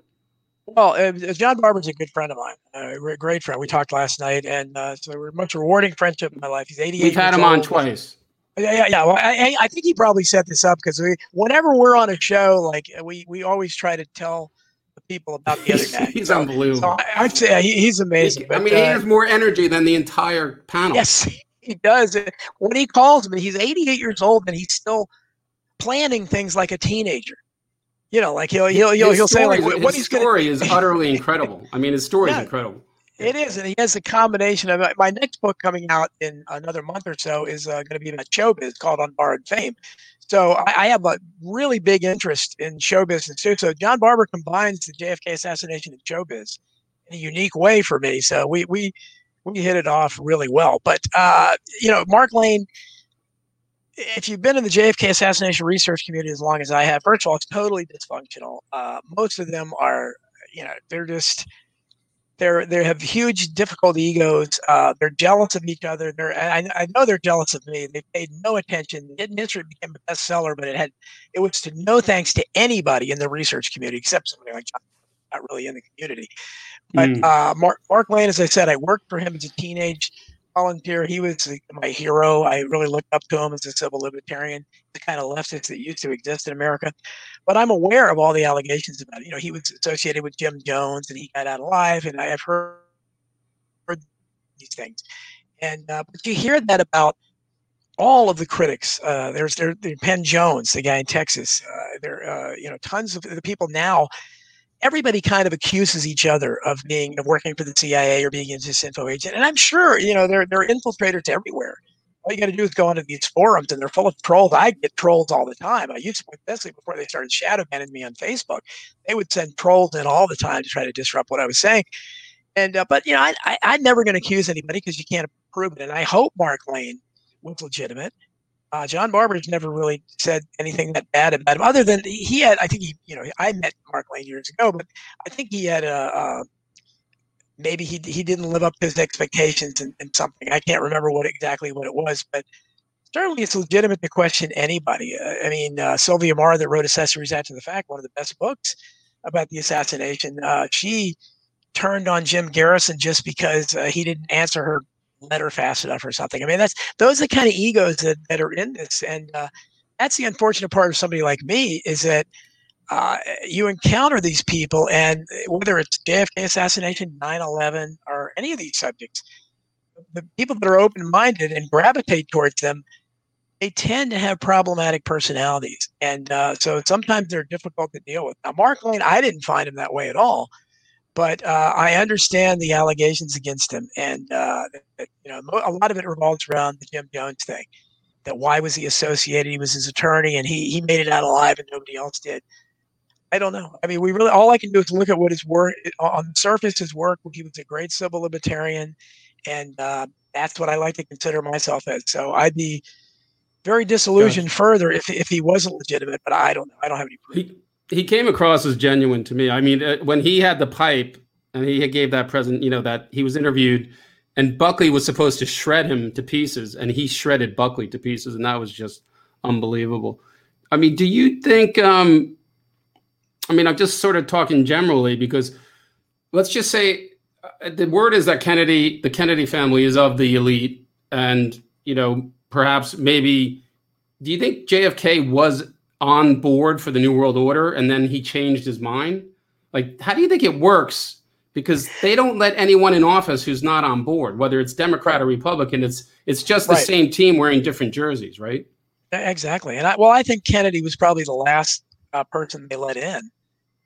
Well, uh, John Barbour's a good friend of mine, uh, a great friend. We talked last night, and uh, so we're much rewarding friendship in my life. He's 88. We've had him on twice. Yeah, yeah, yeah. Well, I, I- I think he probably set this up because we, whenever we're on a show, like we we always try to tell the people about the other guy. He's so, unbelievable. so I, I'd say he, he's amazing. I but, mean, he uh, has more energy than the entire panel. yes, he does. When he calls me, he's 88 years old and he's still planning things like a teenager. You know, like he'll he'll he'll, His he'll say like story- what, what his he's story is utterly incredible. I mean, his story is incredible. It is, and he has a combination of my next book coming out in another month or so is uh, going to be about showbiz called Unborrowed Fame. So I, I have a really big interest in show business too. So John Barbour combines the JFK assassination and showbiz in a unique way for me. So we we we hit it off really well. But uh, you know, Mark Lane. If you've been in the JFK assassination research community as long as I have, first of all, it's totally dysfunctional. Uh, most of them are, you know, they're just they're they have huge difficult egos. Uh, they're jealous of each other. They're I, I know they're jealous of me. They paid no attention. Hidden History became a bestseller, but it had it was to no thanks to anybody in the research community except somebody like John, not really in the community. But Mm. uh, Mark Mark Lane, as I said, I worked for him as a teenage volunteer. He was my hero. I really looked up to him as a civil libertarian, the kind of leftist that used to exist in America. But I'm aware of all the allegations about it. You know, he was associated with Jim Jones and he got out alive, and I have heard, heard these things. And uh, but you hear that about all of the critics. Uh, there's there, there Penn Jones, the guy in Texas. Uh, there, uh, you know, tons of the people now. Everybody kind of accuses each other of being of working for the CIA or being a disinfo agent, and I'm sure you know there there are infiltrators everywhere. All you got to do is go into these forums, and they're full of trolls. I get trolls all the time. I used to, especially before they started shadow banning me on Facebook, they would send trolls in all the time to try to disrupt what I was saying. And uh, but you know, I, I I'm never going to accuse anybody because you can't prove it. And I hope Mark Lane was legitimate. Uh, John Barbour's never really said anything that bad about him, other than he had. I think he, you know, I met Mark Lane years ago, but I think he had a. a maybe he he didn't live up to his expectations and, and something. I can't remember what exactly what it was, but certainly it's legitimate to question anybody. Uh, I mean, uh, Sylvia Meagher, that wrote Accessories After the Fact, one of the best books about the assassination, uh, she turned on Jim Garrison just because uh, he didn't answer her letter fast enough or something. I mean, that's those are the kind of egos that, that are in this. And uh, that's the unfortunate part of somebody like me is that uh, you encounter these people, and whether it's JFK assassination, 9 11, or any of these subjects, the people that are open minded and gravitate towards them, they tend to have problematic personalities. And uh, so sometimes they're difficult to deal with. Now, Mark Lane, I didn't find him that way at all but uh, I understand the allegations against him, and uh, you know a lot of it revolves around the Jim Jones thing. That why was he associated? He was his attorney, and he he made it out alive, and nobody else did. I don't know. I mean, we really all I can do is look at what his work on the surface. His work. He was a great civil libertarian, and uh, that's what I like to consider myself as. So I'd be very disillusioned further if if he wasn't legitimate. But I don't know. I don't have any proof he came across as genuine to me. I mean, uh, when he had the pipe and he gave that present, you know, that he was interviewed and Buckley was supposed to shred him to pieces and he shredded Buckley to pieces. And that was just unbelievable. I mean, do you think, um, I mean, I'm just sort of talking generally because let's just say uh, the word is that Kennedy, the Kennedy family is of the elite and, you know, perhaps maybe, do you think JFK was on board for the New World Order and then he changed his mind? Like, how do you think it works? Because they don't let anyone in office who's not on board, whether it's Democrat or Republican. It's it's just the right. same team wearing different jerseys, right? Exactly. And I, well, I think Kennedy was probably the last uh, person they let in,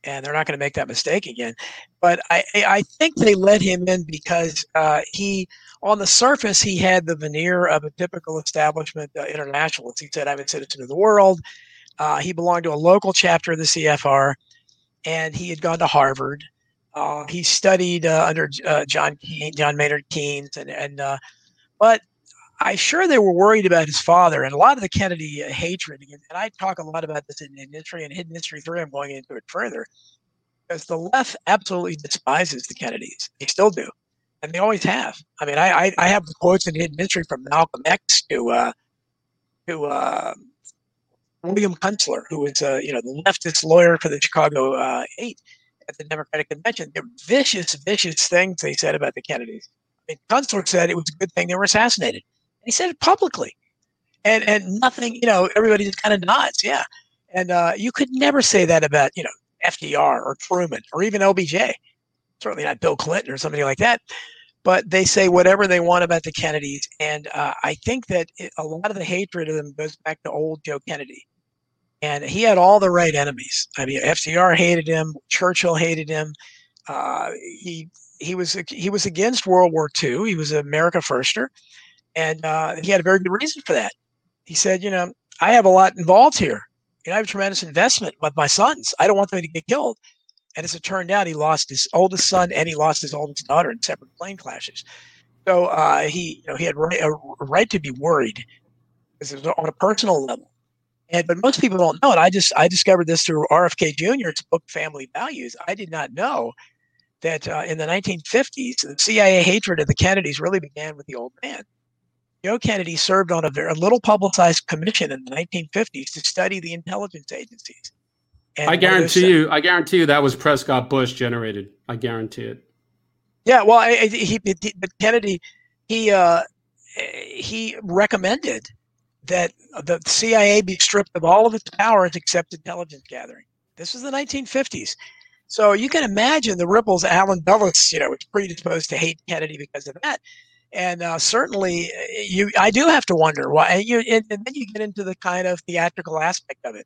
and they're not going to make that mistake again. But I I think they let him in because uh, he on the surface, he had the veneer of a typical establishment uh, internationalist. He said, I'm a citizen of the world. Uh, he belonged to a local chapter of the CFR, and he had gone to Harvard. Uh, he studied uh, under uh, John John Maynard Keynes, and and uh, but I'm sure they were worried about his father and a lot of the Kennedy uh, hatred. And I talk a lot about this in, in history and hidden history three. I'm going into it further because the left absolutely despises the Kennedys. They still do, and they always have. I mean, I I, I have quotes in hidden history from Malcolm X to to William Kunstler, who was uh, you know the leftist lawyer for the Chicago uh, Eight at the Democratic Convention. They're vicious, vicious things they said about the Kennedys. I mean, Kunstler said it was a good thing they were assassinated. And he said it publicly, and and nothing. You know, everybody just kind of nods. Yeah, and uh, you could never say that about you know FDR or Truman or even LBJ. Certainly not Bill Clinton or somebody like that but they say whatever they want about the Kennedys. And uh, I think that it, a lot of the hatred of them goes back to old Joe Kennedy and he had all the right enemies. I mean, FDR hated him, Churchill hated him. Uh, he he was he was against World War II. He was an America firster, and uh, he had a very good reason for that. He said, you know, I have a lot involved here. You know, I have a tremendous investment with my sons. I don't want them to get killed. And as it turned out, he lost his oldest son and he lost his oldest daughter in separate plane clashes. So uh, he, you know, he had a right to be worried because it was on a personal level. And but most people don't know it. I just I discovered this through RFK Jr.'s book Family Values. I did not know that uh, in the 1950s, the CIA hatred of the Kennedys really began with the old man. Joe Kennedy served on a very little publicized commission in the 1950s to study the intelligence agencies. And I guarantee you, I guarantee you that was Prescott Bush generated. I guarantee it. Yeah, well, I, I, he, he, but Kennedy, he uh, he recommended that the CIA be stripped of all of its powers except intelligence gathering. This was the 1950s. So you can imagine the ripples. Allen Dulles, you know, was predisposed to hate Kennedy because of that. And uh, certainly, you I do have to wonder why. And, you, and, and then you get into the kind of theatrical aspect of it.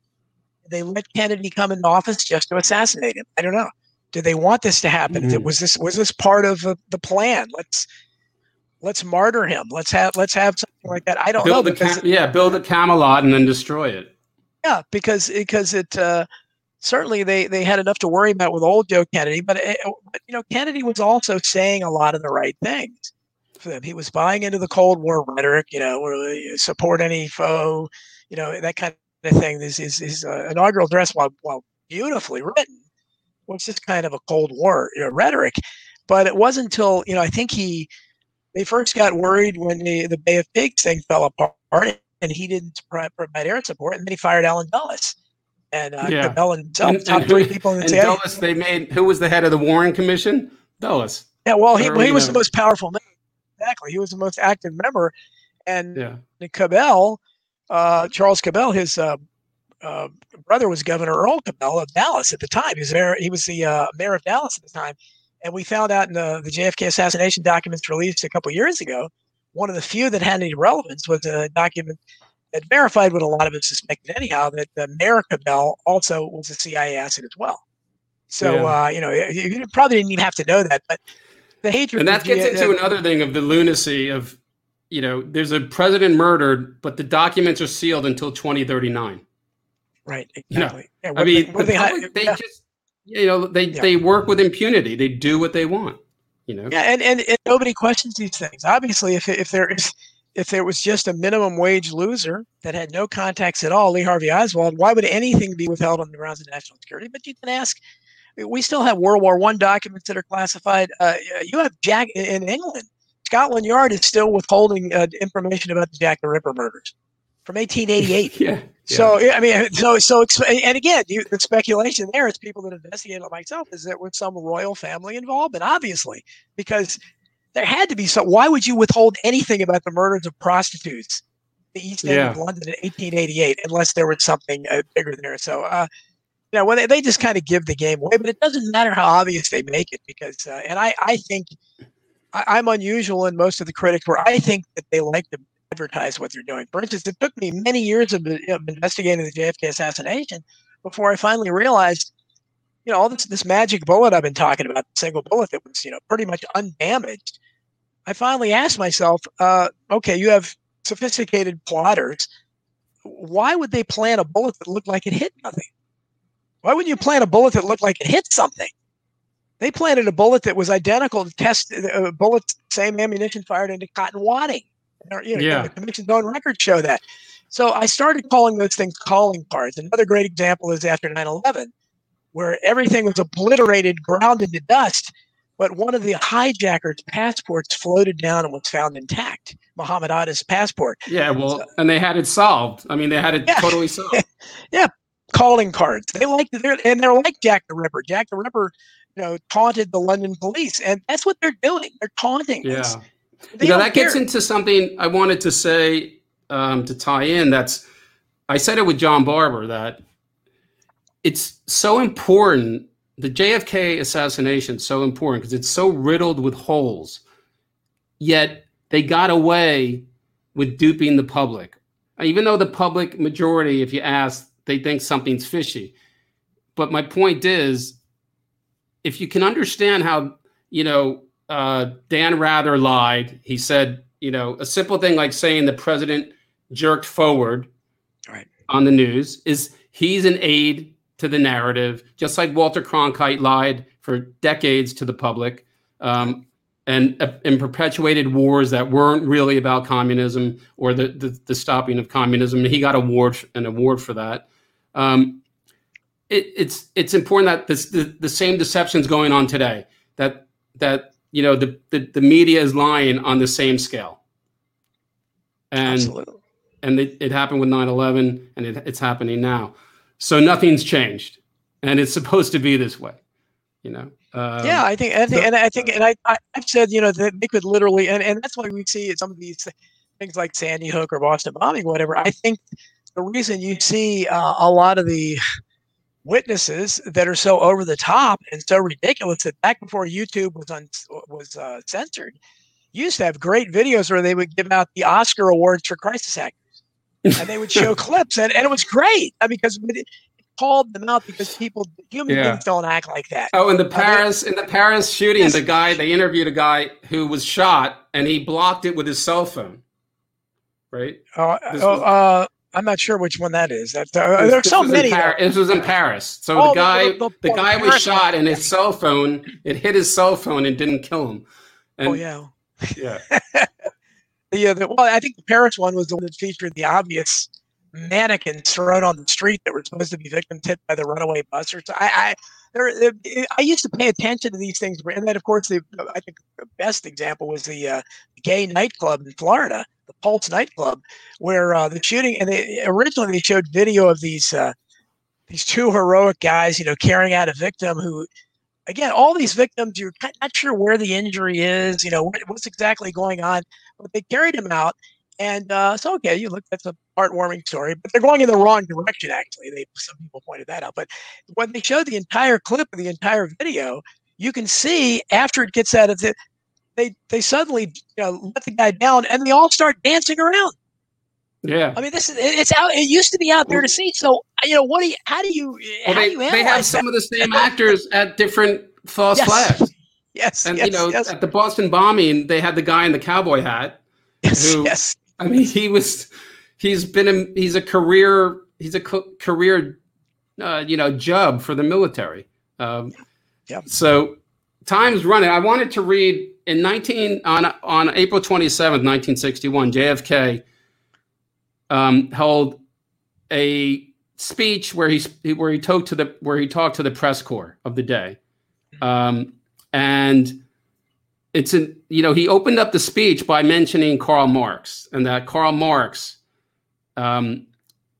They let Kennedy come into office just to assassinate him. I don't know. Did they want this to happen? Mhm. Was this was this part of uh, the plan? Let's let's martyr him. Let's have let's have something like that. I don't know Build because Cam- yeah, build a Camelot and then destroy it. yeah, because because it uh, certainly they they had enough to worry about with old Joe Kennedy, but, it, but you know Kennedy was also saying a lot of the right things. For them, he was buying into the Cold War rhetoric, you know, support any foe, you know, that kind of thing. This is his uh, inaugural address, while while beautifully written, was just kind of a Cold War you know, rhetoric. But it wasn't until you know I think he they first got worried when the the Bay of Pigs thing fell apart, and he didn't provide air support, and then he fired Allen Dulles. And uh, Yeah. Cabell and himself, And- top and three who- people in the And CIA. Dulles, they made who was the head of the Warren Commission? Dulles. Yeah, well, he, well, he was the most powerful member. Exactly, he was the most active member, and Yeah. Cabell, uh, Charles Cabell, his uh, uh, brother was Governor Earl Cabell of Dallas at the time. He was there. He was the uh, mayor of Dallas at the time, and we found out in the, the JFK assassination documents released a couple years ago. One of the few that had any relevance was a document that verified what a lot of us suspected anyhow that uh, Mayor Cabell also was a CIA asset as well. So Yeah. uh, you know you, you probably didn't even have to know that, but the hatred And that gets G- into another thing of the lunacy of, you know, there's a president murdered, but the documents are sealed until 2039. right you know, exactly. Yeah, I mean, they, what the they, public, they yeah. just, you know, they, Yeah. they work with impunity. They do what they want, you know? Yeah, and, and, and nobody questions these things. Obviously, if if there is if there was just a minimum wage loser that had no contacts at all, Lee Harvey Oswald, why would anything be withheld on the grounds of national security? But you can ask. We still have World War One documents that are classified. Uh, you have Jack in England. Scotland Yard is still withholding uh, information about the Jack the Ripper murders from 1888. Yeah. So yeah, I mean, so so and again, you, the speculation there is people that investigate it myself is that with some royal family involvement, obviously, because there had to be some. Why would you withhold anything about the murders of prostitutes, the East End of London in 1888, unless there was something uh, bigger than there? So, uh, you know, when they, they just kind of give the game away, but it doesn't matter how obvious they make it because, uh, and I I think I, I'm unusual in most of the critics where I think that they like to advertise what they're doing. For instance, it took me many years of, of investigating the JFK assassination before I finally realized, you know, all this this magic bullet I've been talking about, the single bullet that was, you know, pretty much undamaged. I finally asked myself, uh, okay, you have sophisticated plotters. Why would they plan a bullet that looked like it hit nothing? Why wouldn't you plan a bullet that looked like it hit something? They planted a bullet that was identical to test uh, bullets, same ammunition fired into cotton wadding. You know, Yeah. The commission's own records show that. So I started calling those things calling cards. Another great example is after 9 11, where everything was obliterated, ground into dust, but one of the hijackers' passports floated down and was found intact. Muhammad Atta's passport. Yeah. Well, and they had it solved. I mean, they had it Yeah. totally solved. Yeah, calling cards. They like they're and they're like Jack the Ripper. Jack the Ripper, you know, taunted the London police, and that's what they're doing. They're taunting. us. They you know that gets into something I wanted to say um, to tie in. That's I said it with John Barbour that it's so important. The JFK assassination is so important because it's so riddled with holes. Yet they got away with duping the public, even though the public majority, if you ask, they think something's fishy. But my point is, if you can understand how you know uh, Dan Rather lied. He said, you know, a simple thing like saying the president jerked forward Right. on the news is he's an aid to the narrative, just like Walter Cronkite lied for decades to the public um, and, uh, and perpetuated wars that weren't really about communism or the, the, the stopping of communism. He got award an award for that. Um, it, it's it's important that this, the, the same deception's going on today. That that you know the, the, the media is lying on the same scale and Absolutely. and it, it happened with 9-11 and it, it's happening now so nothing's changed and it's supposed to be this way you know um, yeah, I think, I think, so- and I think, and I, I, I've said, you know, that they could literally, and, and that's why we see some of these things like Sandy Hook or Boston bombing, whatever. I think the reason you see uh, a lot of the witnesses that are so over the top and so ridiculous that back before YouTube was un, was uh, censored, used to have great videos where they would give out the Oscar awards for crisis actors, and they would show clips, and, and it was great because it called them out because people human Yeah. beings don't act like that. Oh, in the Paris in the Paris shooting, the guy they interviewed a guy who was shot and he blocked it with his cell phone. Right? Uh, oh, was- uh, I'm not sure which one that is. That, uh, there's so many. Par- This was in Paris. So Oh, the guy, the- the, the- guy the was Paris shot, one. and his cell phone it hit his cell phone and didn't kill him. And, oh yeah. yeah. The, uh, the well, I think the Paris one was the one that featured the obvious mannequins thrown on the street that were supposed to be victims hit by the runaway bus. Or so. I, I, there, I used to pay attention to these things, and then of course the I think the best example was the uh, gay nightclub in Florida, the Pulse nightclub, where uh, the shooting and they originally they showed video of these uh, these two heroic guys, you know, carrying out a victim who. Again, all these victims, you're not sure where the injury is, you know, what, what's exactly going on, but they carried him out. And uh, so, okay, you look, that's a heartwarming story, but they're going in the wrong direction, actually. They Some people pointed that out. But when they showed the entire clip of the entire video, you can see after it gets out of the, they, they suddenly you know, let the guy down and they all start dancing around. Yeah. I mean, this is, it- it's out, it used to be out there to see. So, you know, what do you, how do you, how Well, they, do you they have some that? of the same actors at different false Yes. flags. Yes, And yes, you know, yes, at the Boston bombing, they had the guy in the cowboy hat. yes, who- yes. I mean, he was, he's been, a, he's a career, he's a co- career, uh, you know, job for the military. Um, Yeah. So time's running. I wanted to read in 19 on on April 27th, 1961, JFK um, held a speech where he where he talked to the where he talked to the press corps of the day, um, and it's in you know he opened up the speech by mentioning Karl Marx and that Karl Marx, um,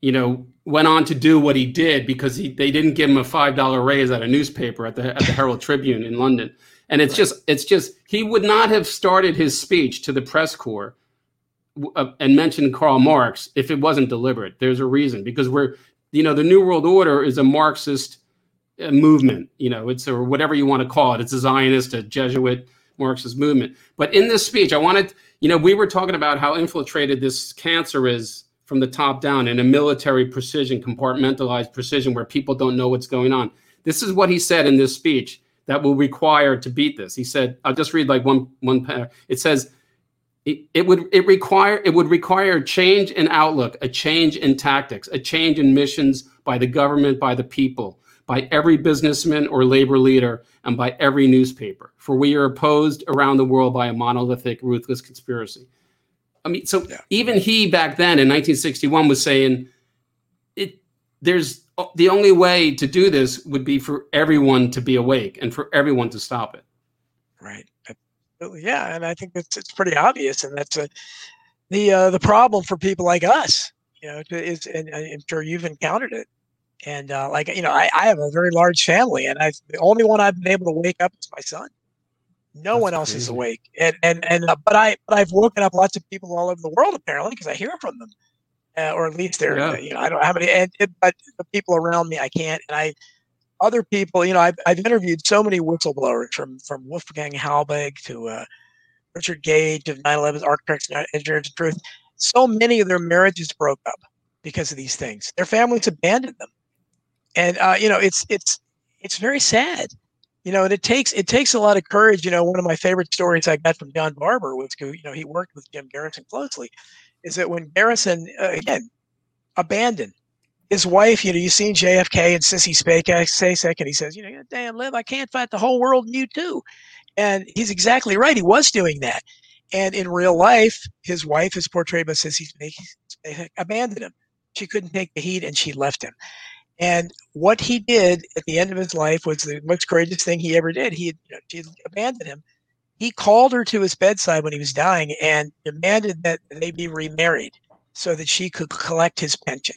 you know, went on to do what he did because he they didn't give him a five dollar raise at a newspaper at the at the Herald Tribune in London, and it's just it's just he would not have started his speech to the press corps uh, and mentioned Karl Marx if it wasn't deliberate. There's a reason because we're you know the New World Order is a Marxist uh, movement. You know, it's or whatever you want to call it. It's a Zionist, a Jesuit Marxist movement. But in this speech, I wanted you know we were talking about how infiltrated this cancer is from the top down in a military precision, compartmentalized precision where people don't know what's going on. This is what he said in this speech that will require to beat this. He said, I'll just read like one one. It says it, it would it require it would require change in outlook, a change in tactics, a change in missions by the government, by the people, by every businessman or labor leader, and by every newspaper. For we are opposed around the world by a monolithic, ruthless conspiracy. I mean, so Yeah. even he back then in 1961 was saying it. There's the only way to do this would be for everyone to be awake and for everyone to stop it. Right. Absolutely. Yeah, and I think it's it's pretty obvious, and that's a, the uh, the problem for people like us. You know, is and I'm sure you've encountered it. And uh, like you know, I, I have a very large family, and I the only one I've been able to wake up is my son. No That's one else is awake, and and and uh, but I but I've woken up lots of people all over the world apparently because I hear from them, uh, or at least they're Yeah. you know I don't have any, and it, but the people around me I can't, and I other people, you know, I've, I've interviewed so many whistleblowers from from Wolfgang Halbig to uh, Richard Gage of 9/11's Architects and Engineers of Truth. So many of their marriages broke up because of these things. Their families abandoned them, and uh, you know, it's it's it's very sad. You know, and it takes it takes a lot of courage. You know, one of my favorite stories I got from John Barbour was, who, you know, he worked with Jim Garrison closely, is that when Garrison uh, again abandoned his wife, you know, you've seen JFK and Sissy Spacek, and he says, you know, damn, Liz, I can't fight the whole world and you too. And he's exactly right. He was doing that. And in real life, his wife is portrayed by Sissy Spacek, abandoned him. She couldn't take the heat and she left him. And what he did at the end of his life was the most courageous thing he ever did. He had, you know, she had abandoned him. He called her to his bedside when he was dying and demanded that they be remarried so that she could collect his pension.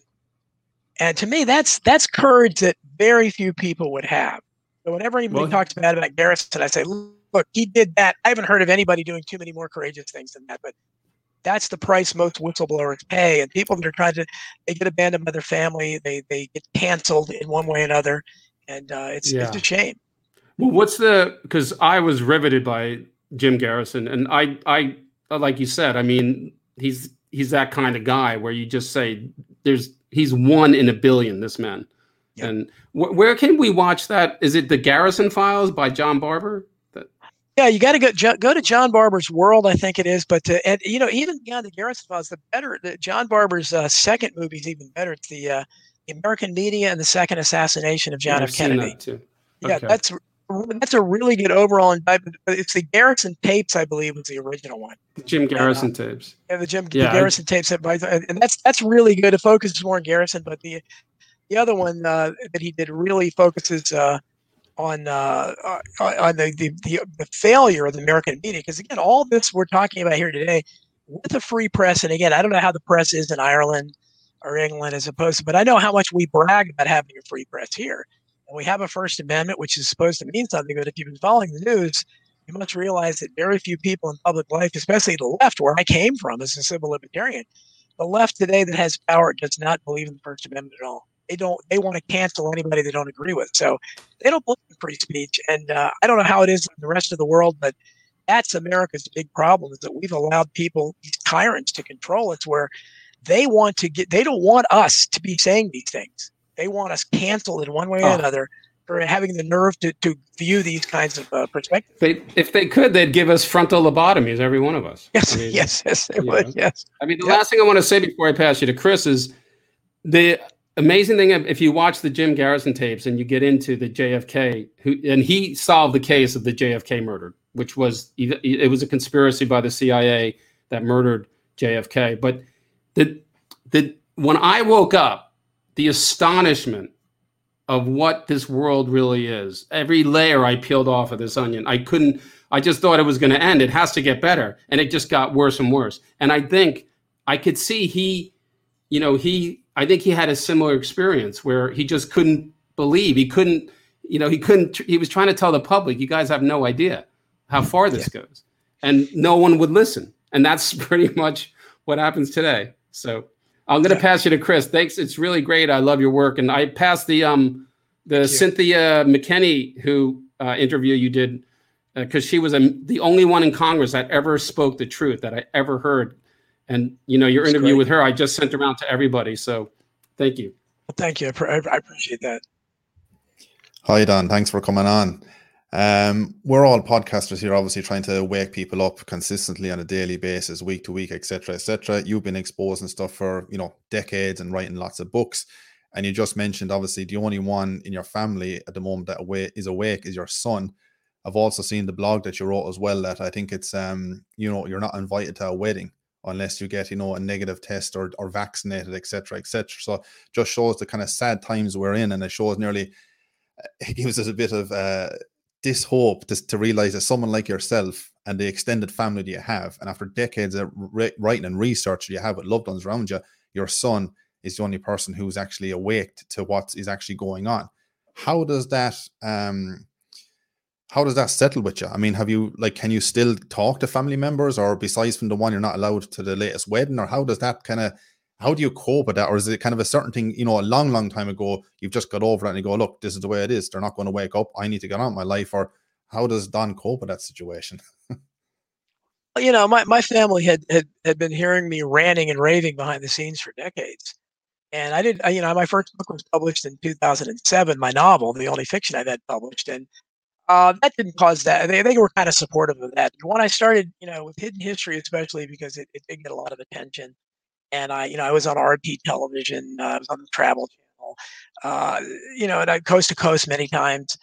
And to me, that's that's courage that very few people would have. So whenever anybody Well- talks bad about Garrison, I say, look, he did that. I haven't heard of anybody doing too many more courageous things than that. But that's the price most whistleblowers pay. And people that are trying to, they get abandoned by their family, they they get canceled in one way or another, and uh, it's it's a shame. Well, what's the because I was riveted by Jim Garrison, and I, I like you said, I mean, he's he's that kind of guy where you just say there's he's one in a billion. This man, yep. and wh- where can we watch that? Is it the Garrison Files by John Barbour? Yeah, you got to go go to John Barbour's World, I think it is. But to, and you know, even beyond the Garrison Files, the better the John Barbour's uh, second movie is even better. It's the, uh, the American Media and the Second Assassination of John yeah, F. Kennedy. That yeah, okay. that's that's a really good overall indictment. It's the Garrison tapes, I believe, was the original one. The Jim Garrison uh, tapes. Yeah, the Jim yeah, the Garrison I, tapes, and that's that's really good. It focuses more on Garrison, but the the other one uh, that he did really focuses uh, on uh, uh, on the, the, the failure of the American media. Because again, all this we're talking about here today with the free press, and again, I don't know how the press is in Ireland or England as opposed to, but I know how much we brag about having a free press here. And we have a First Amendment, which is supposed to mean something. But if you've been following the news, you must realize that very few people in public life, especially the left, where I came from as a civil libertarian, the left today that has power does not believe in the First Amendment at all they don't they want to cancel anybody they don't agree with. So they don't believe in free speech. And uh, I don't know how it is in the rest of the world, but that's America's big problem is that we've allowed people, these tyrants, to control us where they want to get they don't want us to be saying these things. They want us canceled in one way or oh. another for having the nerve to, to view these kinds of uh, perspectives. They, if they could, they'd give us frontal lobotomies, every one of us. Yes, I mean, yes, yes, they would. Know. Yes. I mean, the last thing I want to say before I pass you to Chris is the amazing thing if you watch the Jim Garrison tapes and you get into the JFK, who and he solved the case of the JFK murder, which was it was a conspiracy by the CIA that murdered JFK. But the the when I woke up, the astonishment of what this world really is, every layer I peeled off of this onion, I couldn't. I just thought it was going to end. It has to get better, and it just got worse and worse. And I think I could see he, you know, he I think he had a similar experience where he just couldn't believe he couldn't, you know, he couldn't. He was trying to tell the public, "You guys have no idea how far this yeah. goes," and no one would listen. And that's pretty much what happens today. So I'm going to yeah. pass you to Chris. Thanks. It's really great. I love your work, and I passed the um the Cynthia McKinney who uh, interview you did because uh, she was a, the only one in Congress that ever spoke the truth that I ever heard and you know, your That's interview great. with her, I just sent around to everybody. So thank you. Well, thank you. I, I appreciate that. Hi, Don. Thanks for coming on. Um, we're all podcasters here, obviously trying to wake people up consistently on a daily basis, week to week, etc., etc. You've been exposing stuff for you know decades and writing lots of books, and you just mentioned obviously the only one in your family at the moment that awake, is awake is your son. I've also seen the blog that you wrote as well. That I think it's um you know you're not invited to a wedding unless you get you know a negative test or or vaccinated etc etc so just shows the kind of sad times we're in and it shows nearly it gives us a bit of uh this hope to, to realize that someone like yourself and the extended family that you have and after decades of re- writing and research you have with loved ones around you your son is the only person who's actually awake to what is actually going on. How does that um how does that settle with you? I mean, have you like can you still talk to family members or besides from the one you're not allowed to the latest wedding or how does that kind of how do you cope with that? Or is it kind of a certain thing you know a long long time ago you've just got over it and you go look this is the way it is. They're not going to wake up. I need to get on my life. Or how does don cope with that situation? You know my, my family had, had had been hearing me ranting and raving behind the scenes for decades. And i did you know my first book was published in 2007 my novel the only fiction i've had published. And uh, that didn't cause that. They, they were kind of supportive of that. When I started, you know, with Hidden History, especially because it, it did get a lot of attention, and I, you know, I was on RT television, uh, I was on the Travel Channel, uh, you know, and I coast to coast many times.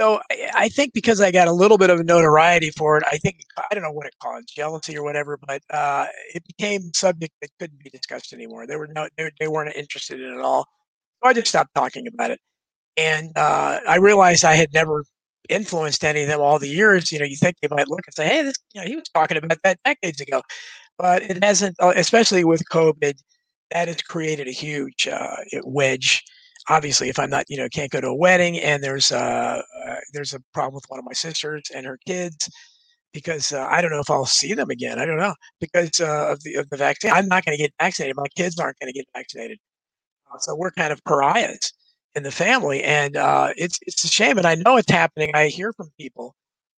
So I, I, think because I got a little bit of notoriety for it, I think I don't know what it caused, jealousy or whatever, but uh, it became subject that couldn't be discussed anymore. They were no, they, they weren't interested in it at all. So I just stopped talking about it. And uh, I realized I had never influenced any of them all the years, you know, you think they might look and say, "Hey, this, you know, he was talking about that decades ago," but it hasn't. Uh, especially with COVID, that has created a huge uh, wedge. Obviously, if I'm not, you know, can't go to a wedding, and there's a, uh there's a problem with one of my sisters and her kids because uh, I don't know if I'll see them again. I don't know because uh, of the of the vaccine. I'm not going to get vaccinated. My kids aren't going to get vaccinated, so we're kind of pariahs in the family, and uh, it's it's a shame. And I know it's happening. I hear from people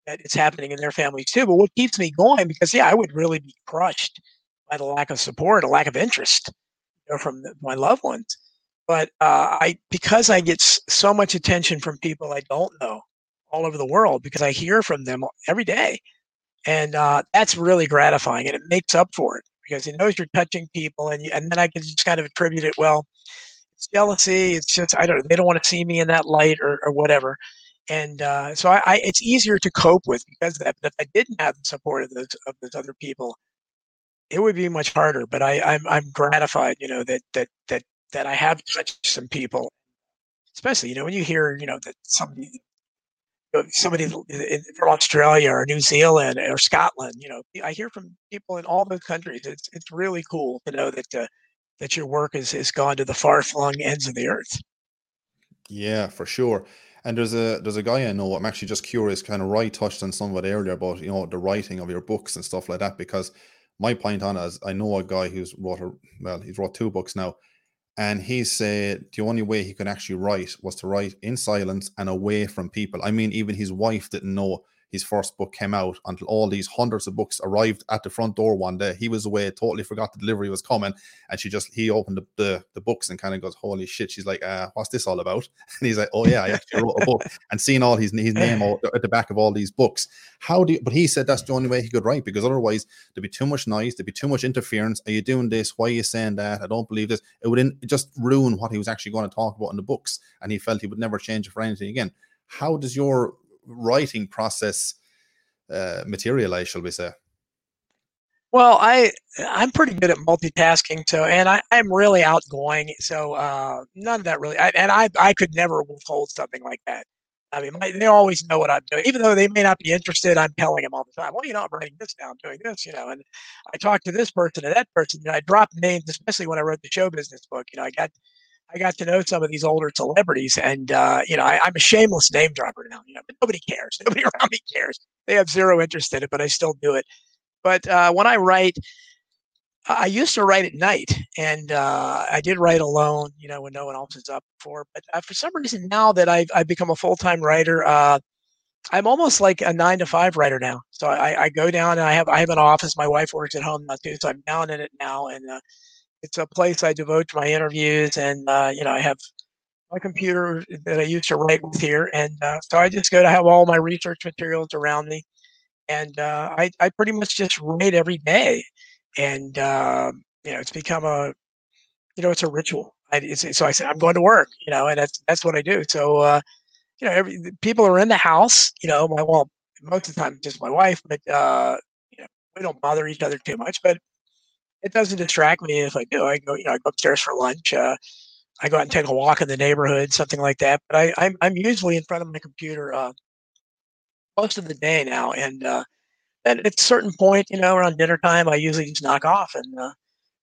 that it's happening in their families too. But what keeps me going because yeah, I would really be crushed by the lack of support, a lack of interest you know, from the, my loved ones. But uh, I because I get so much attention from people I don't know all over the world because I hear from them every day, and uh, that's really gratifying, and it makes up for it because it knows you're touching people, and you, and then I can just kind of attribute it. Well, it's jealousy. It's just I don't. They don't want to see me in that light or, or whatever and uh, so I, I, it's easier to cope with because of that. But if I didn't have the support of those of those other people, it would be much harder. But I, I'm I'm gratified, you know, that that that that I have touched some people, especially you know when you hear you know that somebody somebody from Australia or New Zealand or Scotland, you know, I hear from people in all those countries. It's it's really cool to know that uh, that your work has has gone to the far flung ends of the earth. Yeah, for sure. And there's a there's a guy I know. I'm actually just curious. Kind of right touched on some of it earlier about you know the writing of your books and stuff like that. Because my point on it is, I know a guy who's wrote a well, he's wrote two books now, and he said the only way he could actually write was to write in silence and away from people. I mean, even his wife didn't know his first book came out until all these hundreds of books arrived at the front door one day. He was away, totally forgot the delivery was coming, and she just he opened the the, the books and kind of goes, "Holy shit!" She's like, uh, "What's this all about?" And he's like, "Oh yeah, I actually wrote a book." And seeing all his his name at the back of all these books, how do you? But he said that's the only way he could write because otherwise there'd be too much noise, there'd be too much interference. Are you doing this? Why are you saying that? I don't believe this. It would in, just ruin what he was actually going to talk about in the books, and he felt he would never change it for anything again. How does your writing process uh, materialize, shall we say? Well, I I'm pretty good at multitasking, so and I I'm really outgoing, so uh, none of that really. I, and I I could never withhold something like that. I mean, my, they always know what I'm doing, even though they may not be interested. I'm telling them all the time. Well, you know, I'm writing this down, doing this, you know. And I talk to this person and that person, and I drop names, especially when I wrote the show business book. You know, I got I got to know some of these older celebrities, and uh, you know, I, am a shameless name dropper now. You know, but nobody cares. Nobody around me cares. They have zero interest in it, but I still do it. But uh, when I write, I used to write at night, and uh, I did write alone. You know, when no one else is up for. But uh, for some reason, now that I've, I've become a full time writer, uh, I'm almost like a nine to five writer now. So I, I, go down and I have I have an office. My wife works at home now too, so I'm down in it now, and uh, it's a place I devote to my interviews, and uh, you know I have my computer that I used to write with here, and uh, so I just go to have all my research materials around me, and uh, I I pretty much just write every day, and uh, you know it's become a you know it's a ritual. I, so I said I'm going to work, you know, and that's that's what I do. So uh, you know, every people are in the house, you know, my well most of the time just my wife, but uh, you know we don't bother each other too much, but it doesn't distract me if I do. I go, you know, I go upstairs for lunch. Uh, I go out and take a walk in the neighborhood, something like that. But I, I'm I'm usually in front of my computer uh, most of the day now, and uh, at a certain point, you know, around dinner time, I usually just knock off, and uh,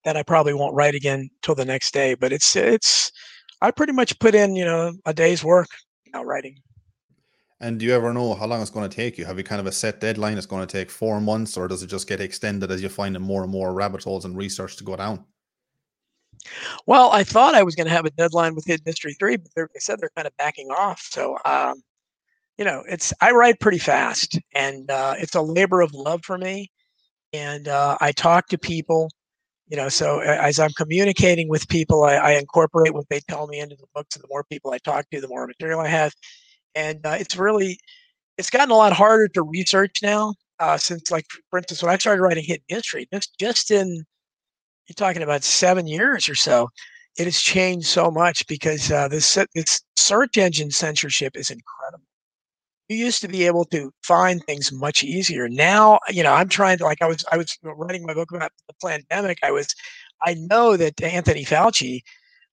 then I probably won't write again till the next day. But it's it's I pretty much put in, you know, a day's work, you know, writing. And do you ever know how long it's going to take you? Have you kind of a set deadline? It's going to take four months, or does it just get extended as you find more and more rabbit holes and research to go down? Well, I thought I was going to have a deadline with Hidden History three, but they said they're kind of backing off. So, um, you know, it's I write pretty fast, and uh, it's a labor of love for me. And uh, I talk to people, you know. So as I'm communicating with people, I, I incorporate what they tell me into the books. And the more people I talk to, the more material I have and uh, it's really it's gotten a lot harder to research now uh, since like for instance when i started writing hidden history just just in you're talking about seven years or so it has changed so much because uh, this this search engine censorship is incredible. You used to be able to find things much easier. Now you know i'm trying to like i was i was writing my book about the pandemic. I was i know that anthony fauci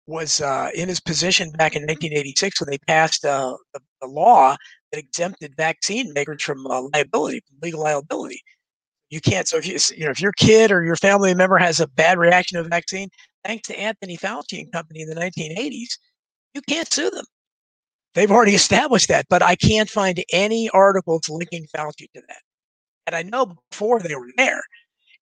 was uh, in his position back in 1986 when they passed uh, the, law that exempted vaccine makers from uh, liability, legal liability. You can't. So if you, you know if your kid or your family member has a bad reaction to a vaccine, thanks to Anthony Fauci and company in the 1980s, you can't sue them. They've already established that, but I can't find any articles linking Fauci to that. And I know before they were there,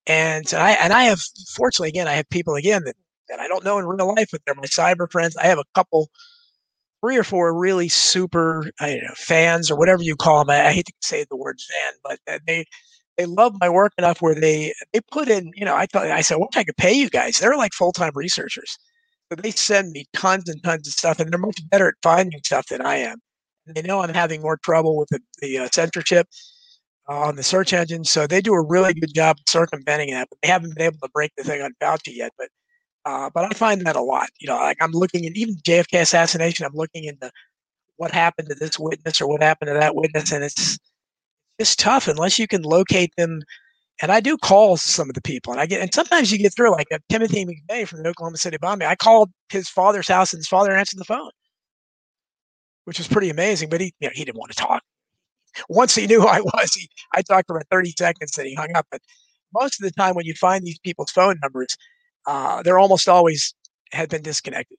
and I and I have fortunately again I have people again that that I don't know in real life, but they're my cyber friends. I have a couple three or four really super know, fans or whatever you call them. I, I hate to say the word fan, but they they love my work enough where they they put in. You know, I thought I said, "What I could pay you guys?" They're like full time researchers, so they send me tons and tons of stuff, and they're much better at finding stuff than I am. And they know I'm having more trouble with the, the uh, censorship uh, on the search engine, so they do a really good job circumventing that. But they haven't been able to break the thing on Fauci yet. But uh, but I find that a lot. You know, like I'm looking at even JFK assassination. I'm looking into what happened to this witness or what happened to that witness, and it's it's tough unless you can locate them. And I do call some of the people, and I get and sometimes you get through. Like uh, Timothy McVeigh from the Oklahoma City bombing, I called his father's house, and his father answered the phone, which was pretty amazing. But he, you know, he didn't want to talk. Once he knew who I was, he I talked for about thirty seconds, and he hung up. But most of the time, when you find these people's phone numbers, uh, they're almost always had been disconnected.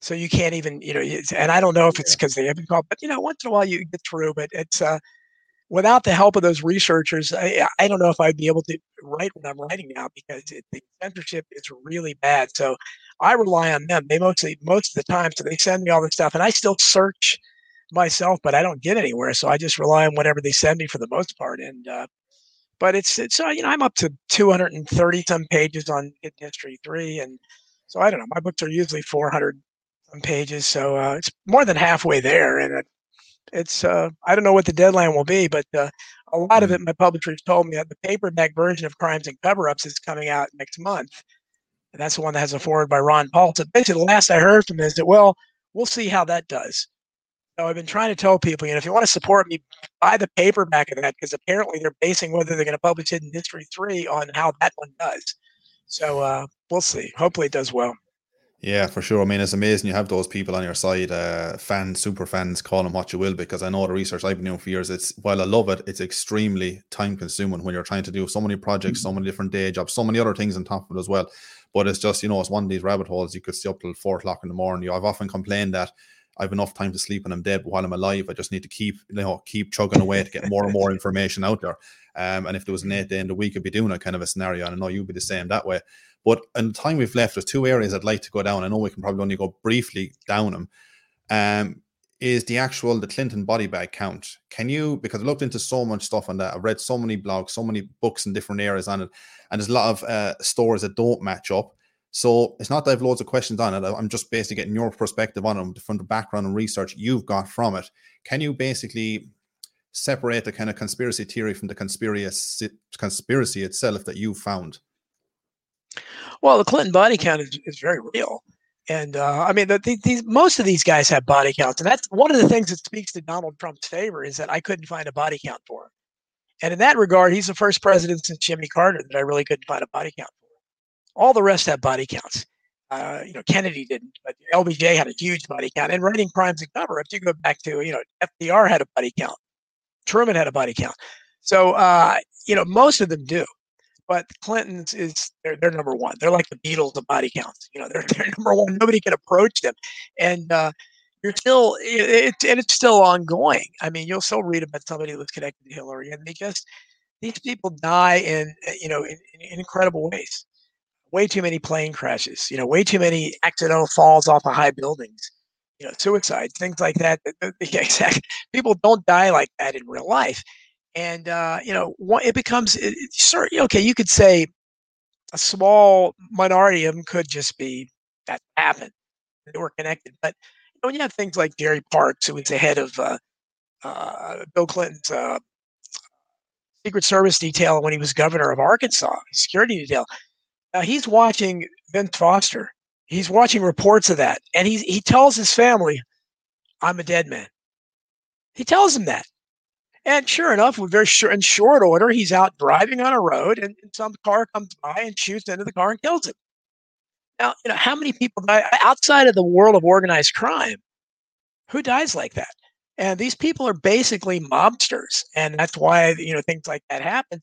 So you can't even, you know, and I don't know if it's because they haven't called, but you know, once in a while you get through. But it's uh, without the help of those researchers, I, I don't know if I'd be able to write what I'm writing now because it, the censorship is really bad. So I rely on them. They mostly, most of the time, so they send me all this stuff, and I still search myself, but I don't get anywhere. So I just rely on whatever they send me for the most part. And uh, but it's it's uh, you know I'm up to 230 some pages on Hidden History three, and so I don't know. My books are usually 400 some pages, so uh, it's more than halfway there, and it, it's uh, I don't know what the deadline will be, but uh, a lot of it, mm. my publishers told me that the paperback version of Crimes and Cover-ups is coming out next month, and that's the one that has a foreword by Ron Paul. So basically, the last I heard from them is that well, we'll see how that does. So I've been trying to tell people, you know, if you want to support me, buy the paperback of that because apparently they're basing whether they're going to publish Hidden History three on how that one does. So uh, we'll see. Hopefully, it does well. Yeah, for sure. I mean, it's amazing you have those people on your side, uh, fans, super fans, call them what you will, because I know the research I've been doing for years. It's while I love it, it's extremely time consuming when you're trying to do so many projects, so many different day jobs, so many other things on top of it as well. But it's just, you know, it's one of these rabbit holes. You could stay up till four o'clock in the morning. You know, I've often complained that I've enough time to sleep and I'm dead. But while I'm alive, I just need to keep, you know, keep chugging away to get more and more information out there. Um, and if there was an eight day in the week, I'd be doing a kind of a scenario. And I know you'd be the same that way. But in the time we've left, there's two areas I'd like to go down. I know we can probably only go briefly down them. Um, is the actual the Clinton body bag count? Can you because I looked into so much stuff on that. I've read so many blogs, so many books in different areas on it, and there's a lot of uh, stories that don't match up. So it's not that I have loads of questions on it. I'm just basically getting your perspective on it from the background and research you've got from it. Can you basically separate the kind of conspiracy theory from the conspiracy conspiracy itself that you found? Well, the Clinton body count is, is very real. And uh, I mean, the, these, most of these guys have body counts, and that's one of the things that speaks to Donald Trump's favor is that I couldn't find a body count for him. And in that regard, he's the first president since Jimmy Carter that I really couldn't find a body count. All the rest have body counts. Uh, you know, Kennedy didn't, but LBJ had a huge body count. And writing crimes and cover-ups, you go back to, you know, FDR had a body count. Truman had a body count. So, uh, you know, most of them do. But Clintons is they're, they're number one. They're like the Beatles of body counts. You know, they're, they're number one. Nobody can approach them. And uh, you're still, it, it, and it's still ongoing. I mean, you'll still read about somebody who was connected to Hillary, and they just, these people die in, you know, in, in incredible ways way too many plane crashes, you know, way too many accidental falls off of high buildings, you know, suicides, things like that. Exactly. People don't die like that in real life. And, uh, you know, it becomes, it, okay, you could say a small minority of them could just be that happened. They were connected. But you know, when you have things like Jerry Parks, who was the head of uh, uh, Bill Clinton's uh, Secret Service detail when he was governor of Arkansas, security detail, now he's watching Vince Foster. He's watching reports of that, and he he tells his family, "I'm a dead man." He tells them that, and sure enough, with very short in short order, he's out driving on a road, and, and some car comes by and shoots into the car and kills him. Now, you know how many people die outside of the world of organized crime? Who dies like that? And these people are basically mobsters, and that's why you know things like that happen.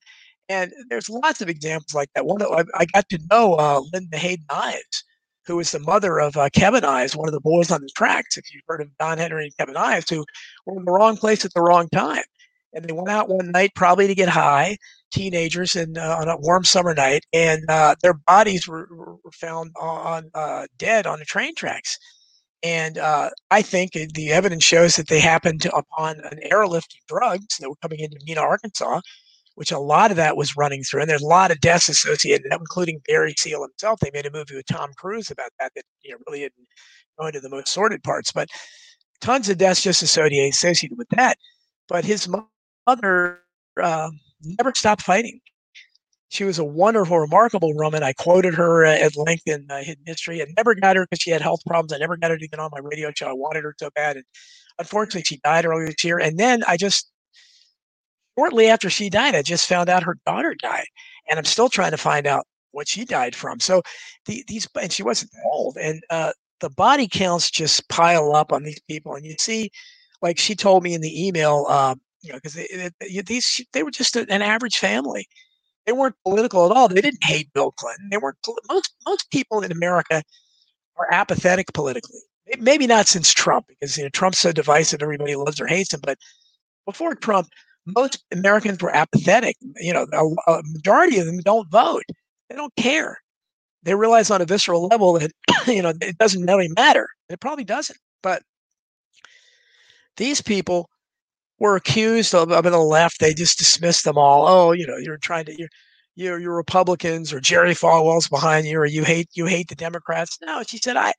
And there's lots of examples like that. One, I, I got to know uh, Linda Hayden Ives, who is the mother of uh, Kevin Ives, one of the boys on the tracks. If you've heard of Don Henry and Kevin Ives, who were in the wrong place at the wrong time. And they went out one night probably to get high, teenagers, and uh, on a warm summer night, and uh, their bodies were, were found on uh, dead on the train tracks. And uh, I think the evidence shows that they happened upon an airlift of drugs that were coming into Mena, Arkansas, which a lot of that was running through. And there's a lot of deaths associated, including Barry Seal himself. They made a movie with Tom Cruise about that that you know really didn't go into the most sordid parts, but tons of deaths just associated with that. But his mother uh, never stopped fighting. She was a wonderful, remarkable woman. I quoted her uh, at length in uh, Hidden History. I never got her because she had health problems. I never got her to get on my radio show. I wanted her so bad. And unfortunately, she died earlier this year. And then I just, shortly after she died, I just found out her daughter died. And I'm still trying to find out what she died from. So the, these, and she wasn't old. And uh, the body counts just pile up on these people. And you see, like she told me in the email, uh, you know, because these they were just an average family. They weren't political at all. They didn't hate Bill Clinton. They weren't most most people in America are apathetic politically. Maybe not since Trump, because you know Trump's so divisive, everybody loves or hates him. But before Trump, most Americans were apathetic. You know, a, a majority of them don't vote. They don't care. They realize on a visceral level that you know it doesn't really matter. It probably doesn't. But these people were accused of, of the left. They just dismissed them all. Oh, you know, you're trying to you're you're, you're Republicans or Jerry Falwell's behind you or you hate you hate the Democrats. No, she said I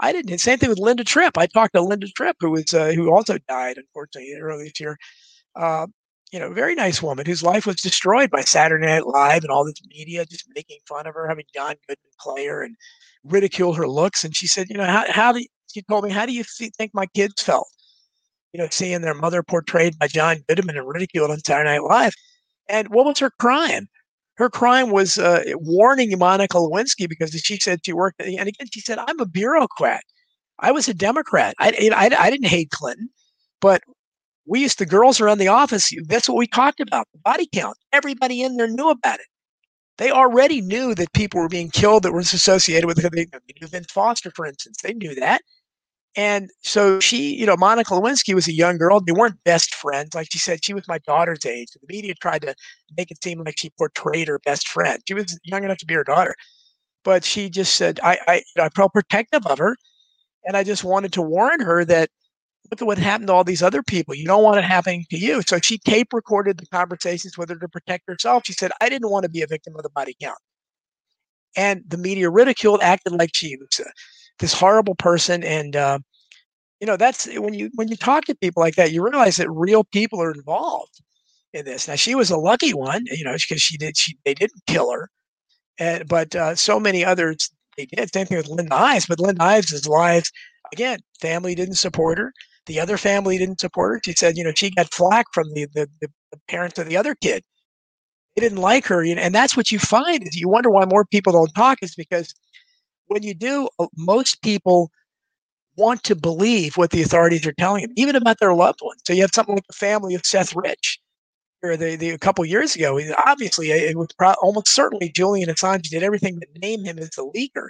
I didn't. Same thing with Linda Tripp. I talked to Linda Tripp, who was uh, who also died unfortunately earlier this year. Uh, you know, very nice woman whose life was destroyed by Saturday Night Live and all this media just making fun of her, having John Goodman play her and ridicule her looks. And she said, you know, how how do she told me, how do you think my kids felt? you know, seeing their mother portrayed by John Goodman and ridiculed on Saturday Night Live. And what was her crime? Her crime was uh, warning Monica Lewinsky because she said she worked. And again, she said, "I'm a bureaucrat. I was a Democrat. I, I, I didn't hate Clinton, but we used the girls around the office. That's what we talked about. The body count. Everybody in there knew about it. They already knew that people were being killed that was associated with it. They knew Vince Foster, for instance. They knew that. And so she, you know, Monica Lewinsky was a young girl. They weren't best friends. Like she said, she was my daughter's age. The media tried to make it seem like she portrayed her best friend. She was young enough to be her daughter. But she just said, I, I, I felt protective of her. And I just wanted to warn her that look at what happened to all these other people. You don't want it happening to you. So she tape recorded the conversations with her to protect herself. She said, I didn't want to be a victim of the body count. And the media ridiculed, acted like she was a, this horrible person. And uh, you know that's when you when you talk to people like that you realize that real people are involved in this now she was a lucky one you know because she did she they didn't kill her and but uh, so many others they did same thing with linda ives but linda ives' lives again family didn't support her the other family didn't support her she said you know she got flack from the the, the parents of the other kid they didn't like her and that's what you find is you wonder why more people don't talk is because when you do uh, most people want to believe what the authorities are telling them, even about their loved ones. So you have something like the family of Seth Rich, or the, the a couple years ago. Obviously, it was pro- almost certainly Julian Assange did everything to name him as the leaker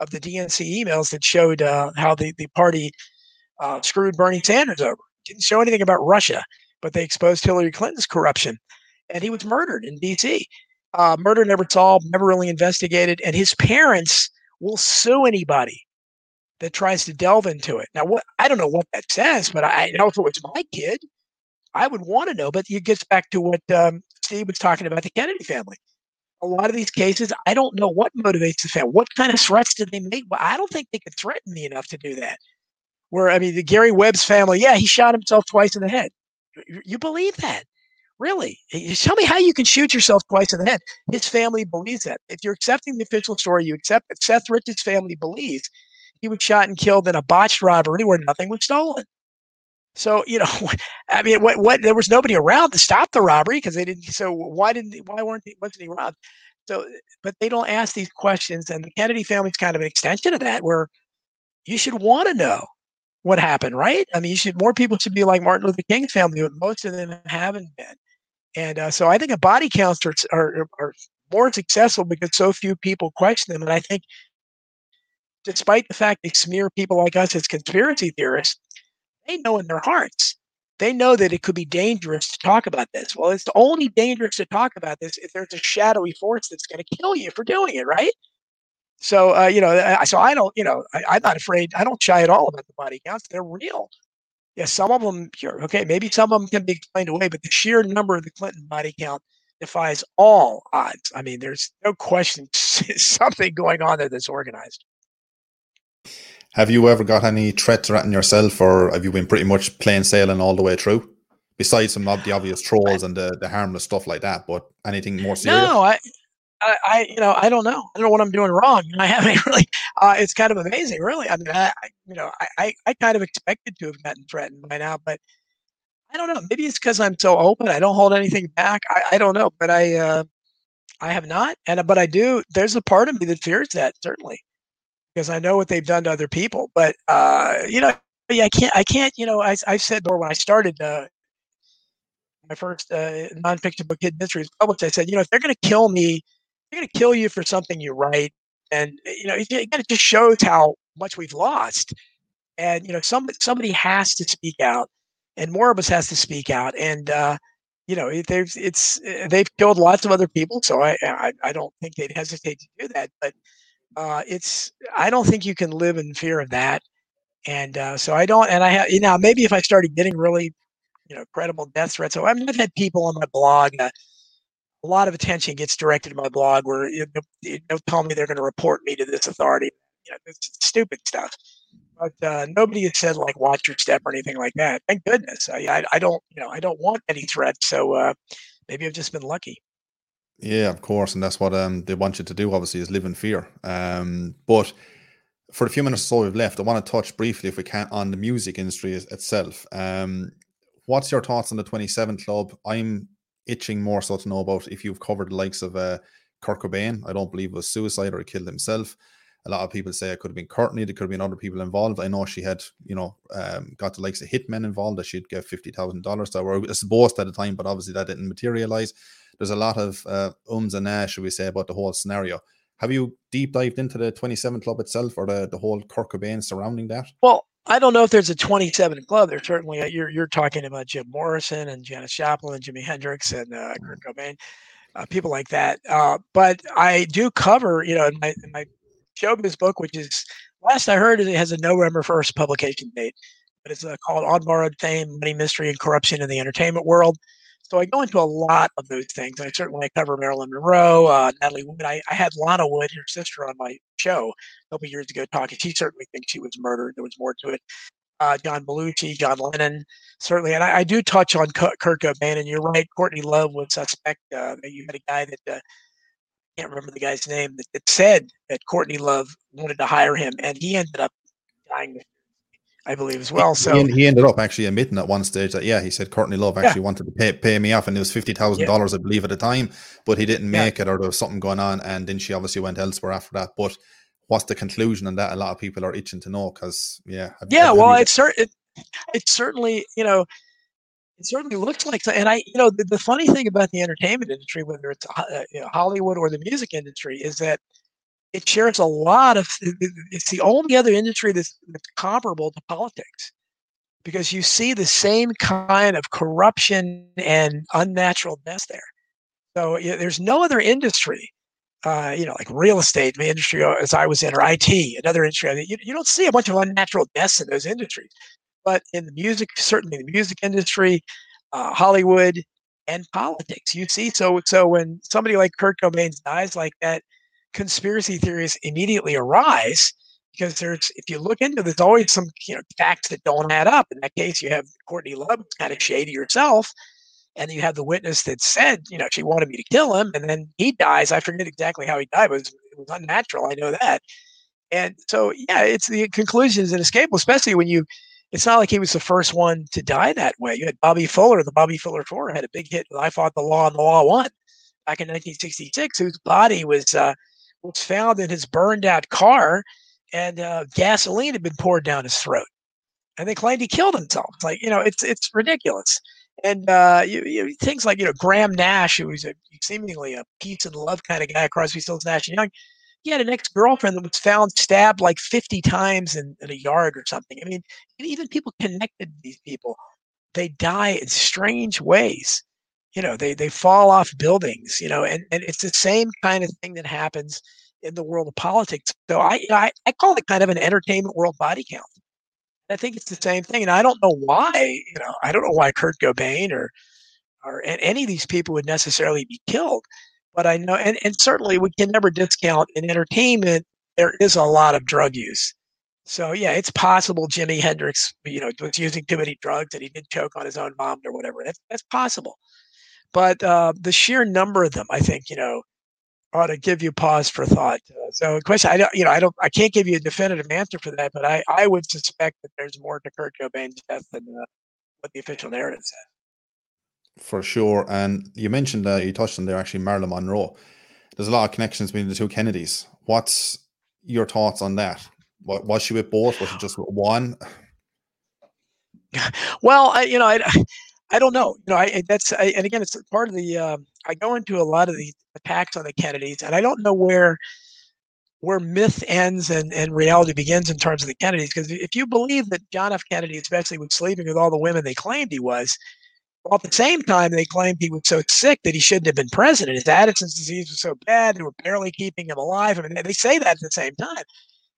of the DNC emails that showed uh, how the the party uh, screwed Bernie Sanders over. Didn't show anything about Russia, but they exposed Hillary Clinton's corruption, and he was murdered in D.C. Uh, murder never solved, never really investigated, and his parents will sue anybody that tries to delve into it. Now, what I don't know what that says, but I know if it was my kid, I would want to know. But it gets back to what um, Steve was talking about the Kennedy family. A lot of these cases, I don't know what motivates the family. What kind of threats did they make? Well, I don't think they could threaten me enough to do that. Where I mean, the Gary Webb's family, yeah, he shot himself twice in the head. You believe that? Really? Tell me how you can shoot yourself twice in the head. His family believes that. If you're accepting the official story, you accept that Seth Rich's family believes he was shot and killed in a botched robbery where nothing was stolen. So you know, I mean, what what there was nobody around to stop the robbery because they didn't. So why didn't why weren't they, wasn't he robbed? So, but they don't ask these questions, and the Kennedy family's kind of an extension of that, where you should want to know what happened, right? I mean, you should more people should be like Martin Luther King's family, but most of them haven't been. And uh, so I think a body counts are, are, are more successful because so few people question them. And I think despite the fact they smear people like us as conspiracy theorists, they know in their hearts, they know that it could be dangerous to talk about this. Well, it's only dangerous to talk about this if there's a shadowy force that's going to kill you for doing it, right? So uh, you know, I, so I don't, you know, I, am not afraid. I don't shy at all about the body counts. They're real. Yeah, some of them, sure, okay, maybe some of them can be explained away, but the sheer number of the Clinton body count defies all odds. I mean, there's no question something going on there that's organized. Have you ever got any threat threatened yourself, or have you been pretty much plain sailing all the way through? Besides some of the obvious trolls and the, the harmless stuff like that, but anything more serious? No, I, I, I, you know, I don't know. I don't know what I'm doing wrong. I haven't really. Uh, it's kind of amazing, really. I mean, I, you know, I, I, kind of expected to have gotten threatened by now, but I don't know. Maybe it's because I'm so open. I don't hold anything back. I, I don't know, but I, uh, I have not, and but I do. There's a part of me that fears that certainly, because I know what they've done to other people. But uh, you know, yeah, I can't. I can't. You know, I, I said more when I started uh, my first uh, nonfiction book, Hidden Mysteries, published. I said, you know, if they're going to kill me they're going to kill you for something you write. And, eh, you know, it, it just shows how much we've lost. And, you know, some, somebody has to speak out and more of us has to speak out. And, uh, you know, they've, it's, eh, they've killed lots of other people. So I, I, I don't think they'd hesitate to do that. But uh, it's, I don't think you can live in fear of that. And uh, so I don't, and I have, you know, maybe if I started getting really, you know, credible death threats. So I mean, I've had people on my blog, uh, a lot of attention gets directed to my blog where you know, they'll tell me they're going to report me to this authority. You know, it's stupid stuff. But uh, nobody has said like watch your step or anything like that. Thank goodness. I, I, I don't you know I don't want any threats. So uh, maybe I've just been lucky. Yeah, of course, and that's what um, they want you to do. Obviously, is live in fear. Um, but for the few minutes or so we've left, I want to touch briefly, if we can, on the music industry itself. Um, what's your thoughts on the 27 Club? I'm itching more so to know about if you've covered the likes of uh, Kurt Cobain. I don't believe it was suicide or he killed himself. A lot of people say it could have been Courtney. There could have been other people involved. I know she had, you know, um, got the likes of hitmen involved that she'd get fifty thousand dollars that or supposed at the time, but obviously that didn't materialize. There's a lot of uh, ums and ahs, should we say, about the whole scenario. Have you deep dived into the 27 Club itself or the, the whole Kurt Cobain surrounding that? Well, I don't know if there's a 27 club. There's certainly uh, you're you're talking about Jim Morrison and Janis Joplin and Jimi Hendrix and uh, Kurt mm-hmm. Cobain, uh, people like that. Uh, but I do cover, you know, in my in my showbiz book, which is last I heard, it has a November 1st publication date, but it's uh, called On Borrowed Fame: Money, Mystery, and Corruption in the Entertainment World. So I go into a lot of those things. And I certainly cover Marilyn Monroe, uh, Natalie Wood. I, I, had Lana Wood, her sister, on my show a couple years ago talking. She certainly thinks she was murdered. There was more to it. Uh, John Belushi, John Lennon, certainly. And I, I do touch on Kurt Cobain. And you're right, Courtney Love was suspect. Uh, you had a guy that uh, I can't remember the guy's name that, that said that Courtney Love wanted to hire him, and he ended up dying I believe as well. So he, he, ended up actually admitting at one stage that yeah, he said Courtney Love actually yeah. wanted to pay, pay me off, and it was fifty thousand yeah. dollars, I believe, at the time, but he didn't make yeah. it, or there was something going on, and then she obviously went elsewhere after that. But what's the conclusion on that? A lot of people are itching to know because yeah, have, yeah. Have well, it's certain. It, it certainly you know it certainly looks like and i you know the, the funny thing about the entertainment industry whether it's uh, you know, hollywood or the music industry is that it shares a lot of it's the only other industry that's, that's comparable to politics because you see the same kind of corruption and unnatural deaths there. So you know, there's no other industry, uh, you know, like real estate the industry uh, as I was in, or IT, another industry. I mean, you, you don't see a bunch of unnatural deaths in those industries. But in the music, certainly the music industry, uh, Hollywood, and politics, you see. So so when somebody like Kurt Cobain dies like that, conspiracy theories immediately arise because there's if you look into there's always some you know facts that don't add up. In that case, you have Courtney Love kind of shady herself, and you have the witness that said you know she wanted me to kill him, and then he dies. I forget exactly how he died, but it was, it was unnatural. I know that. And so yeah, it's the conclusion is inescapable, especially when you. It's not like he was the first one to die that way. You had Bobby Fuller, the Bobby Fuller Four had a big hit. With I fought the law and the law won back in 1966, whose body was uh, was found in his burned out car, and uh, gasoline had been poured down his throat. And they claimed he killed himself. It's like you know, it's it's ridiculous. And uh, you, you, things like you know Graham Nash, who was a, seemingly a peace and love kind of guy, Crosby, Stills, Nash and Young. He had an ex girlfriend that was found stabbed like 50 times in, in a yard or something. I mean, even people connected to these people, they die in strange ways you know they they fall off buildings you know and, and it's the same kind of thing that happens in the world of politics. So I, I, I call it kind of an entertainment world body count. I think it's the same thing, and I don't know why. You know, I don't know why Kurt Cobain or or any of these people would necessarily be killed. But I know, and, and certainly we can never discount in entertainment there is a lot of drug use. So yeah, it's possible Jimi Hendrix, you know, was using too many drugs and he did choke on his own mom or whatever. That's that's possible. But uh, the sheer number of them, I think, you know, ought to give you pause for thought. Uh, so, question, I don't, you know, I don't, I can't give you a definitive answer for that, but I, I would suspect that there's more to Kurt Cobain's death than uh, what the official narrative says. For sure, and you mentioned uh, you touched on there actually Marilyn Monroe. There's a lot of connections between the two Kennedys. What's your thoughts on that? What, was she with both? Was it just with one? Well, I, you know, I, I don't know. You know, I that's I, and again, it's part of the. Uh, I go into a lot of the attacks on the Kennedys, and I don't know where where myth ends and, and reality begins in terms of the Kennedys. Because if you believe that John F. Kennedy, especially was sleeping with all the women they claimed he was, while at the same time they claimed he was so sick that he shouldn't have been president. His Addison's disease was so bad they were barely keeping him alive. I mean, they say that at the same time.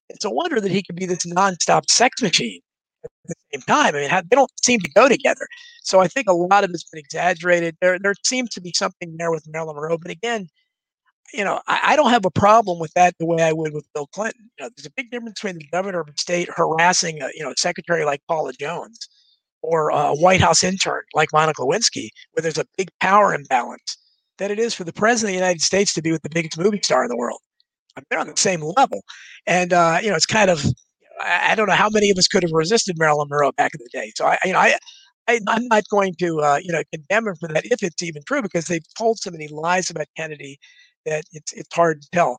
It's a wonder that he could be this nonstop sex machine at the same time. I mean, they don't seem to go together. So I think a lot of it's been exaggerated. There, there seems to be something there with Marilyn Monroe, but again, you know, I, I, don't have a problem with that the way I would with Bill Clinton. You know, there's a big difference between the governor of a state harassing, a, you know, a secretary like Paula Jones or a White House intern like Monica Lewinsky, where there's a big power imbalance, than it is for the president of the United States to be with the biggest movie star in the world. they're on the same level, and uh, you know, it's kind of I, don't know how many of us could have resisted Marilyn Monroe back in the day. So I, you know, I, I am not going to, uh, you know, condemn him for that if it's even true because they've told so many lies about Kennedy that it's it's hard to tell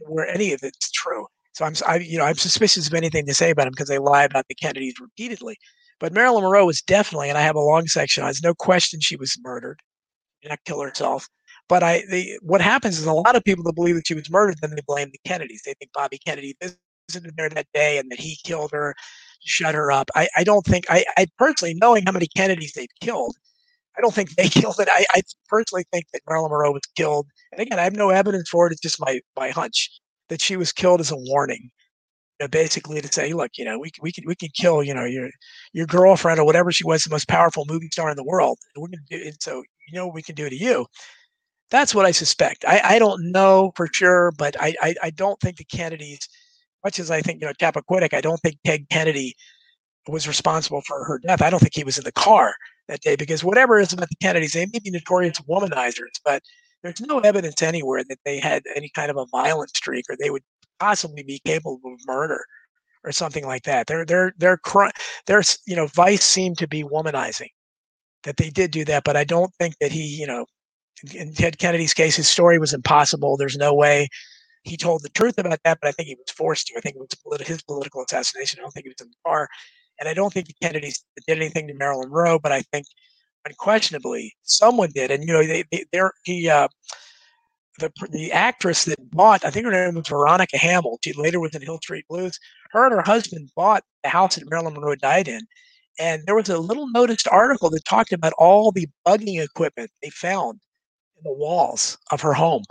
where any of it's true. So I'm, I, you know, I'm suspicious of anything to say about him because they lie about the Kennedys repeatedly. But Marilyn Monroe was definitely, and I have a long section on. There's no question she was murdered, not kill herself. But I, what happens is a lot of people that believe that she was murdered, then they blame the Kennedys. They think Bobby Kennedy visited there that day and that he killed her, shut her up. I, I don't think I, I personally knowing how many Kennedys they've killed, I don't think they killed it. I, I personally think that Marilyn Monroe was killed. And again, I have no evidence for it. It's just my my hunch that she was killed as a warning. You know, basically to say, look, you know, we we can we can kill, you know, your your girlfriend or whatever she was, the most powerful movie star in the world. And we're gonna do it. So you know we can do to you. That's what I suspect. I, I don't know for sure, but I, I, I don't think the Kennedys much as I think, you know, Chappaquiddick, I don't think Ted Kennedy was responsible for her death. I don't think he was in the car that day because whatever is about the Kennedys, they may be notorious womanizers, but there's no evidence anywhere that they had any kind of a violent streak or they would possibly be capable of murder or something like that. Their their their their you know vice seemed to be womanizing. That they did do that, but I don't think that he you know in Ted Kennedy's case, his story was impossible. There's no way he told the truth about that, but I think he was forced to. I think it was politi- his political assassination. I don't think he was in the car. And I don't think the Kennedys did anything to Marilyn Monroe, but I think unquestionably someone did. And, you know, they, they, he, uh, the, the actress that bought, I think her name was Veronica Hamel. She later was in Hill Street Blues. Her and her husband bought the house that Marilyn Monroe died in. And there was a little noticed article that talked about all the bugging equipment they found in the walls of her home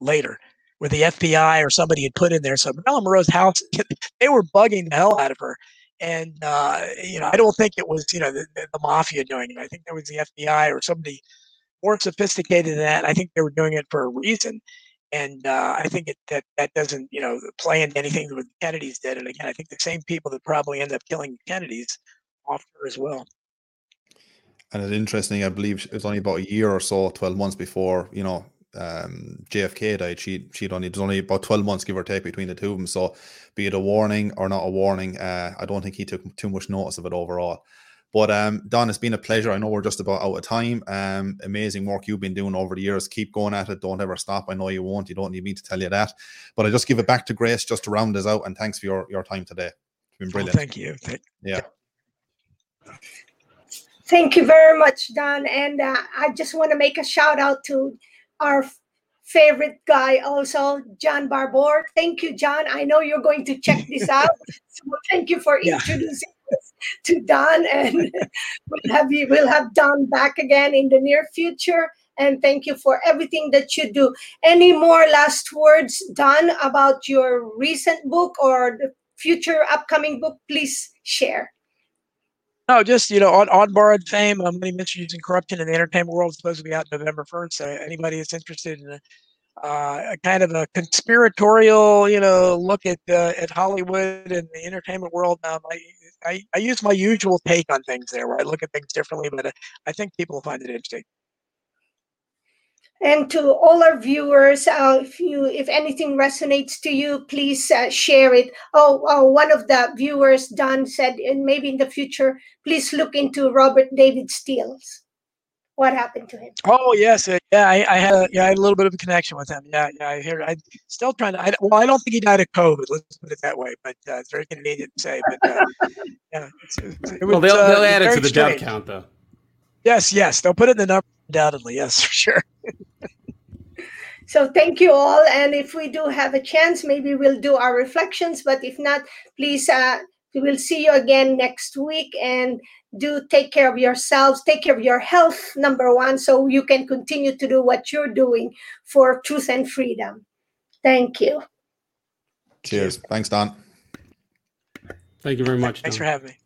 later where the FBI or somebody had put in there. So Marilyn Monroe's house, they were bugging the hell out of her. And, uh, you know, I don't think it was, you know, the, the, mafia doing it. I think there was the FBI or somebody more sophisticated than that. I think they were doing it for a reason. And uh, I think it, that that doesn't, you know, play into anything that the Kennedys did. And again, I think the same people that probably end up killing the Kennedys off her as well. And it's interesting, I believe it was only about a year or so, 12 months before, you know, um, JFK died, she she'd only there's only about twelve months give or take between the two of them. So, be it a warning or not a warning, uh, I don't think he took too much notice of it overall. But um, Don, it's been a pleasure. I know we're just about out of time. Um, amazing work you've been doing over the years. Keep going at it. Don't ever stop. I know you won't. You don't need me to tell you that. But I just give it back to Grace just to round us out. And thanks for your, your time today. It's been brilliant. Oh, thank you. Thank- yeah. Thank you very much, Don. And uh, I just want to make a shout out to our favorite guy also, John Barbour. Thank you, John. I know you're going to check this out. so thank you for yeah. introducing us to Don, and we'll have you. We'll have Don back again in the near future. and thank you for everything that you do. Any more last words, Don, about your recent book or the future upcoming book? Please share. No, just you know, on, on borrowed fame. I'm going to many misusing corruption in the entertainment world is supposed to be out November first. So anybody that's interested in a, uh, a kind of a conspiratorial, you know, look at uh, at Hollywood and the entertainment world, um, I, I I use my usual take on things there, where I look at things differently, but uh, I think people will find it interesting. And to all our viewers, uh, if you if anything resonates to you, please uh, share it. Oh, oh, one of the viewers, Don, said, and maybe in the future, please look into Robert David Steele's. What happened to him? Oh yes, uh, yeah, I, I had a, yeah, I had a little bit of a connection with him. Yeah, yeah, I hear. I still trying to. I, well, I don't think he died of COVID. Let's put it that way. But uh, it's very convenient to say. But uh, yeah, it's, it's, it Well, they'll, uh, they'll add it to the death strange. count, though. Yes, yes, they'll put it in the number undoubtedly. Yes, for sure. So thank you all. And if we do have a chance, maybe we'll do our reflections. But if not, please, uh, we will see you again next week. And do take care of yourselves, take care of your health, number one, so you can continue to do what you're doing for truth and freedom. Thank you. Cheers. Thanks, Don. Thank you very much. Thanks Don. for having me.